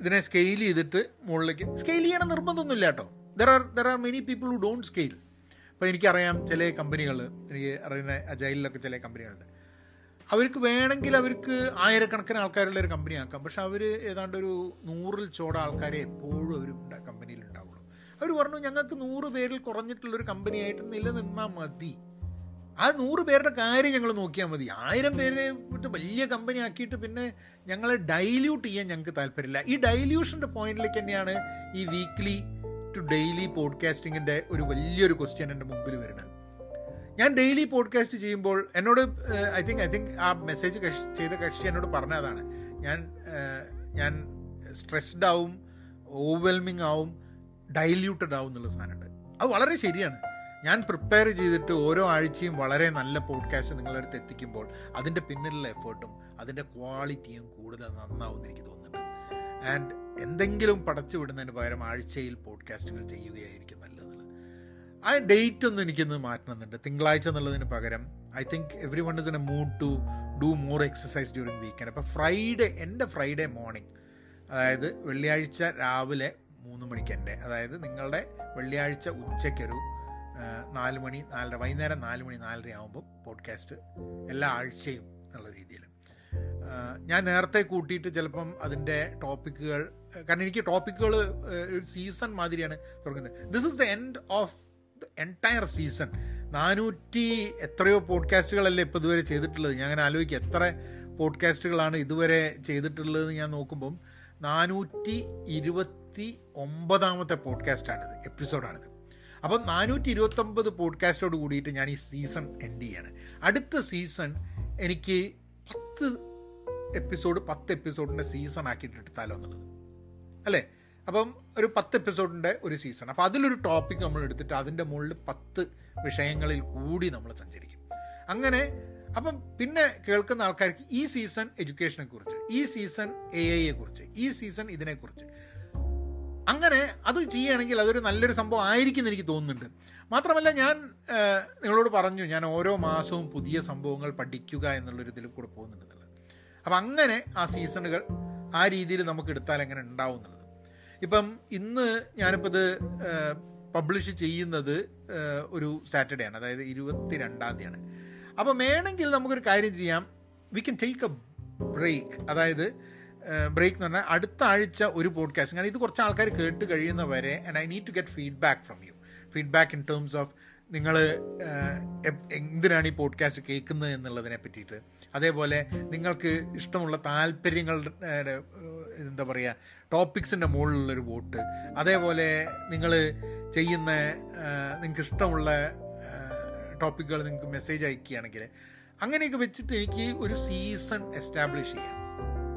Speaker 1: ഇതിനെ സ്കെയിൽ ചെയ്തിട്ട് മുകളിലേക്ക് സ്കെയിൽ ചെയ്യണം നിർബന്ധമൊന്നുമില്ല കേട്ടോ. There are there are many people who don't scale അപ്പോൾ എനിക്കറിയാം ചില കമ്പനികൾ എനിക്ക് അറിയുന്ന ജയിലിലൊക്കെ ചില കമ്പനികളുണ്ട് അവർക്ക് വേണമെങ്കിൽ അവർക്ക് ആയിരക്കണക്കിന് ആൾക്കാരുള്ള ഒരു കമ്പനി ആക്കാം. പക്ഷെ അവർ ഏതാണ്ട് ഒരു നൂറിൽ ചോട ആൾക്കാരെ എപ്പോഴും അവർ കമ്പനിയിൽ ഉണ്ടാവുള്ളൂ. അവർ പറഞ്ഞു ഞങ്ങൾക്ക് നൂറ് പേരിൽ കുറഞ്ഞിട്ടുള്ളൊരു കമ്പനിയായിട്ട് നിലനിന്നാൽ മതി. ആ നൂറ് പേരുടെ കാര്യം ഞങ്ങൾ നോക്കിയാൽ മതി. ആയിരം പേരെ വിട്ട് വലിയ കമ്പനി ആക്കിയിട്ട് പിന്നെ ഞങ്ങളെ ഡൈല്യൂട്ട് ചെയ്യാൻ ഞങ്ങൾക്ക് താല്പര്യമില്ല. ഈ ഡൈല്യൂഷന്റെ പോയിന്റിലേക്ക് തന്നെയാണ് ഈ വീക്ക്ലി ടു ഡെയിലി പോഡ്കാസ്റ്റിങ്ങിന്റെ ഒരു വലിയൊരു ക്വസ്റ്റ്യൻ എന്റെ മുമ്പിൽ വരുന്നത്. ഞാൻ ഡെയിലി പോഡ്കാസ്റ്റ് ചെയ്യുമ്പോൾ എന്നോട് ഐ തിങ്ക് ഐ തിങ്ക് ആ മെസ്സേജ് ചെയ്ത കക്ഷി എന്നോട് പറഞ്ഞതാണ് ഞാൻ ഞാൻ സ്ട്രെസ്ഡ് ആവും ഓവർവെൽമിങ് ആവും ഡൈല്യൂട്ടഡ് ആവും എന്നുള്ള സാധനമുണ്ട്. അത് വളരെ ശരിയാണ്. ഞാൻ പ്രിപ്പയർ ചെയ്തിട്ട് ഓരോ ആഴ്ചയും വളരെ നല്ല പോഡ്കാസ്റ്റ് നിങ്ങളുടെ അടുത്ത് എത്തിക്കുമ്പോൾ അതിന്റെ പിന്നിലുള്ള എഫേർട്ടും അതിന്റെ ക്വാളിറ്റിയും കൂടുതൽ നന്നാവും എനിക്ക് തോന്നുന്നുണ്ട്. ആൻഡ് എന്തെങ്കിലും പടച്ചു വിടുന്നതിന് പകരം ആഴ്ചയിൽ പോഡ്കാസ്റ്റുകൾ ചെയ്യുകയായിരിക്കും. ആ ഡേറ്റ് ഒന്ന് എനിക്കൊന്ന് മാറ്റണമെന്നുണ്ട്. തിങ്കളാഴ്ച എന്നുള്ളതിന് പകരം I think everyone is in a mood to do more exercise during weekend അപ്പോൾ ഫ്രൈഡേ എന്റെ ഫ്രൈഡേ മോർണിംഗ് അതായത് വെള്ളിയാഴ്ച രാവിലെ മൂന്ന് മണിക്ക് എന്റെ അതായത് നിങ്ങളുടെ വെള്ളിയാഴ്ച ഉച്ചയ്ക്കൊരു നാല് മണി നാലര വൈകുന്നേരം നാല് മണി നാലര ആകുമ്പോൾ പോഡ്കാസ്റ്റ് എല്ലാ ആഴ്ചയും എന്നുള്ള രീതിയിൽ. ഞാൻ നേരത്തെ കൂട്ടിയിട്ട് ചിലപ്പം അതിന്റെ ടോപ്പിക്കുകൾ കാരണം എനിക്ക് ടോപ്പിക്കുകൾ സീസൺ മാതിരിയാണ് തുടങ്ങുന്നത്. This is the end of entire season നാനൂറ്റി എത്രയോ പോഡ്കാസ്റ്റുകളല്ലേ ഇപ്പോൾ ഇതുവരെ ചെയ്തിട്ടുള്ളത്? ഞാൻ അങ്ങനെ ആലോചിക്കുക എത്ര പോഡ്കാസ്റ്റുകളാണ് ഇതുവരെ ചെയ്തിട്ടുള്ളതെന്ന് ഞാൻ നോക്കുമ്പം നാനൂറ്റി ഇരുപത്തി ഒമ്പതാമത്തെ പോഡ്കാസ്റ്റാണിത് എപ്പിസോഡാണിത്. അപ്പം നാനൂറ്റി ഇരുപത്തൊമ്പത് പോഡ്കാസ്റ്റോട് കൂടിയിട്ട് ഞാൻ ഈ സീസൺ എൻഡ് ചെയ്യാണ്. അടുത്ത സീസൺ എനിക്ക് പത്ത് എപ്പിസോഡ് പത്ത് എപ്പിസോഡിന്റെ സീസൺ ആക്കിയിട്ട് എടുത്താലോ എന്നുള്ളത്. അല്ലേ? അപ്പം ഒരു പത്ത് എപ്പിസോഡിന്റെ ഒരു സീസൺ. അപ്പോൾ അതിലൊരു ടോപ്പിക് നമ്മൾ എടുത്തിട്ട് അതിന്റെ മുകളിൽ പത്ത് വിഷയങ്ങളിൽ കൂടി നമ്മൾ സഞ്ചരിക്കും. അങ്ങനെ അപ്പം പിന്നെ കേൾക്കുന്ന ആൾക്കാർക്ക് ഈ സീസൺ എഡ്യൂക്കേഷനെ കുറിച്ച് ഈ സീസൺ എ ഐയെ കുറിച്ച് ഈ സീസൺ ഇതിനെക്കുറിച്ച് അങ്ങനെ അത് ചെയ്യുകയാണെങ്കിൽ അതൊരു നല്ലൊരു സംഭവം ആയിരിക്കും എന്ന് എനിക്ക് തോന്നുന്നുണ്ട്. മാത്രമല്ല ഞാൻ നിങ്ങളോട് പറഞ്ഞു ഞാൻ ഓരോ മാസവും പുതിയ സംഭവങ്ങൾ പഠിക്കുക എന്നുള്ളൊരു ഇതിൽ കൂടെ പോകുന്നുണ്ടെന്നുള്ളത്. അപ്പം അങ്ങനെ ആ സീസണുകൾ ആ രീതിയിൽ നമുക്ക് എടുത്താൽ എങ്ങനെ ഉണ്ടാവും ഇപ്പം ഇന്ന് ഞാനിപ്പോൾ ഇത് പബ്ലിഷ് ചെയ്യുന്നത് ഒരു സാറ്റർഡേ ആണ് അതായത് ഇരുപത്തി രണ്ടാം തീയതിയാണ്. അപ്പം വേണമെങ്കിൽ നമുക്കൊരു കാര്യം ചെയ്യാം. We can take a break അതായത് ബ്രേക്ക് എന്ന് പറഞ്ഞാൽ അടുത്ത ആഴ്ച ഒരു പോഡ്കാസ്റ്റ് കാരണം ഇത് കുറച്ച് ആൾക്കാർ കേട്ട് കഴിയുന്ന വരെ and I need to get feedback from you feedback in terms of നിങ്ങൾ എന്തിനാണ് ഈ പോഡ്കാസ്റ്റ് കേൾക്കുന്നത് എന്നുള്ളതിനെ പറ്റിയിട്ട്. അതേപോലെ നിങ്ങൾക്ക് ഇഷ്ടമുള്ള താല്പര്യങ്ങളുടെ എന്താ പറയുക ടോപ്പിക്സിന്റെ മുകളിലുള്ളൊരു വോട്ട്. അതേപോലെ നിങ്ങൾ ചെയ്യുന്ന നിങ്ങൾക്ക് ഇഷ്ടമുള്ള ടോപ്പിക്കുകൾ നിങ്ങൾക്ക് മെസ്സേജ് അയക്കുകയാണെങ്കിൽ അങ്ങനെയൊക്കെ വെച്ചിട്ട് എനിക്ക് ഒരു സീസൺ എസ്റ്റാബ്ലിഷ് ചെയ്യാം.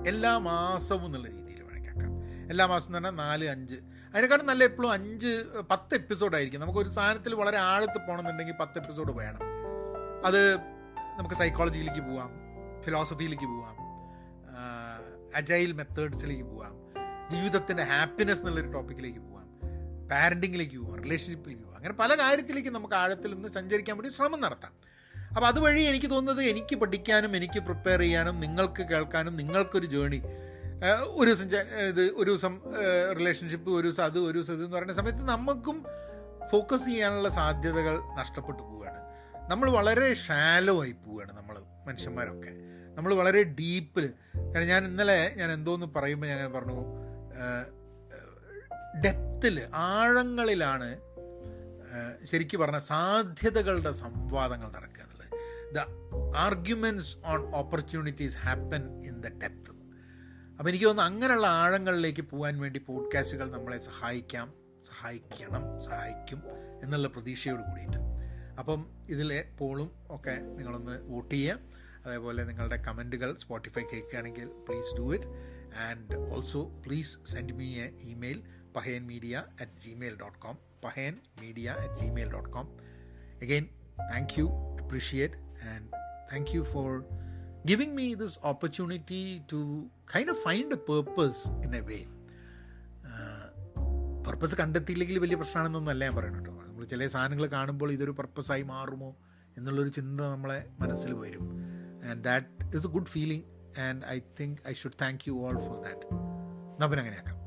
Speaker 1: എല്ലാ മാസവും എന്നുള്ള രീതിയിൽ വേണമെങ്കിൽ എല്ലാ മാസം എന്ന് പറഞ്ഞാൽ നാല് അഞ്ച്. അതിനെക്കാട്ടും നല്ല എപ്പോഴും അഞ്ച് പത്ത് എപ്പിസോഡ് ആയിരിക്കും. നമുക്ക് ഒരു സാധനത്തിൽ വളരെ ആഴത്ത് പോകണമെന്നുണ്ടെങ്കിൽ പത്ത് എപ്പിസോഡ് വേണം. അത് നമുക്ക് സൈക്കോളജിയിലേക്ക് പോവാം. ഫിലോസഫിയിലേക്ക് പോവാം. അജൈൽ മെത്തേഡ്സിലേക്ക് പോവാം. ജീവിതത്തിന്റെ ഹാപ്പിനെസ് എന്നുള്ളൊരു ടോപ്പിക്കിലേക്ക് പോവാം. പാരന്റിങ്ങിലേക്ക് പോവാം റിലേഷൻഷിപ്പിലേക്ക് പോവാം. അങ്ങനെ പല കാര്യത്തിലേക്കും നമുക്ക് ആഴത്തിൽ നിന്ന് സഞ്ചരിക്കാൻ വേണ്ടി ശ്രമം നടത്താം. അപ്പോൾ അതുവഴി എനിക്ക് തോന്നുന്നത് എനിക്ക് പഠിക്കാനും എനിക്ക് പ്രിപ്പയർ ചെയ്യാനും നിങ്ങൾക്ക് കേൾക്കാനും നിങ്ങൾക്കൊരു ജേണി ഒരു ദിവസം ഇത് ഒരു ദിവസം റിലേഷൻഷിപ്പ് ഒരു ദിവസം അത് ഒരു ദിവസം എന്ന് പറയുന്ന സമയത്ത് നമുക്കും ഫോക്കസ് ചെയ്യാനുള്ള സാധ്യതകൾ നഷ്ടപ്പെട്ടു പോവുകയാണ്. നമ്മൾ വളരെ ഷാലോ ആയി പോവുകയാണ് നമ്മൾ മനുഷ്യന്മാരൊക്കെ. നമ്മൾ വളരെ ഡീപ്പിൽ കാരണം ഞാൻ ഇന്നലെ ഞാൻ എന്തോന്ന് പറയുമ്പോൾ ഞാൻ പറഞ്ഞു. ഡെപ്തിൽ ആഴങ്ങളിലാണ് ശരിക്കും പറഞ്ഞ സാധ്യതകളുടെ സംവാദങ്ങൾ നടക്കുക എന്നുള്ളത്. The arguments on opportunities happen in the depth. അപ്പോൾ എനിക്ക് തോന്നുന്നു അങ്ങനെയുള്ള ആഴങ്ങളിലേക്ക് പോകാൻ വേണ്ടി പോഡ്കാസ്റ്റുകൾ നമ്മളെ സഹായിക്കാം സഹായിക്കണം സഹായിക്കും എന്നുള്ള പ്രതീക്ഷയോട് കൂടിയിട്ട്. അപ്പം ഇതിലെ പോളും ഒക്കെ നിങ്ങളൊന്ന് വോട്ട് ചെയ്യുക. അതേപോലെ നിങ്ങളുടെ കമന്റുകൾ Spotify കേൾക്കുകയാണെങ്കിൽ please do it and also please send me a email Pahayan media at Gmail dot com Pahayan media at Gmail dot com again thank you appreciate and thank you for giving me this opportunity to kind of find a purpose in a way. Purpose കണ്ടെത്തിയില്ലെങ്കിൽ വലിയ പ്രശ്നമാണെന്നൊന്നല്ല ഞാൻ പറയുന്നത് കേട്ടോ. നമ്മൾ ചില സാധനങ്ങൾ കാണുമ്പോൾ ഇതൊരു പർപ്പസായി മാറുമോ എന്നുള്ളൊരു ചിന്ത നമ്മളെ മനസ്സിൽ വരും. And that is a good feeling and I think I should thank you all for that എന്നാൽ പിന്നെ അങ്ങനെയാക്കാം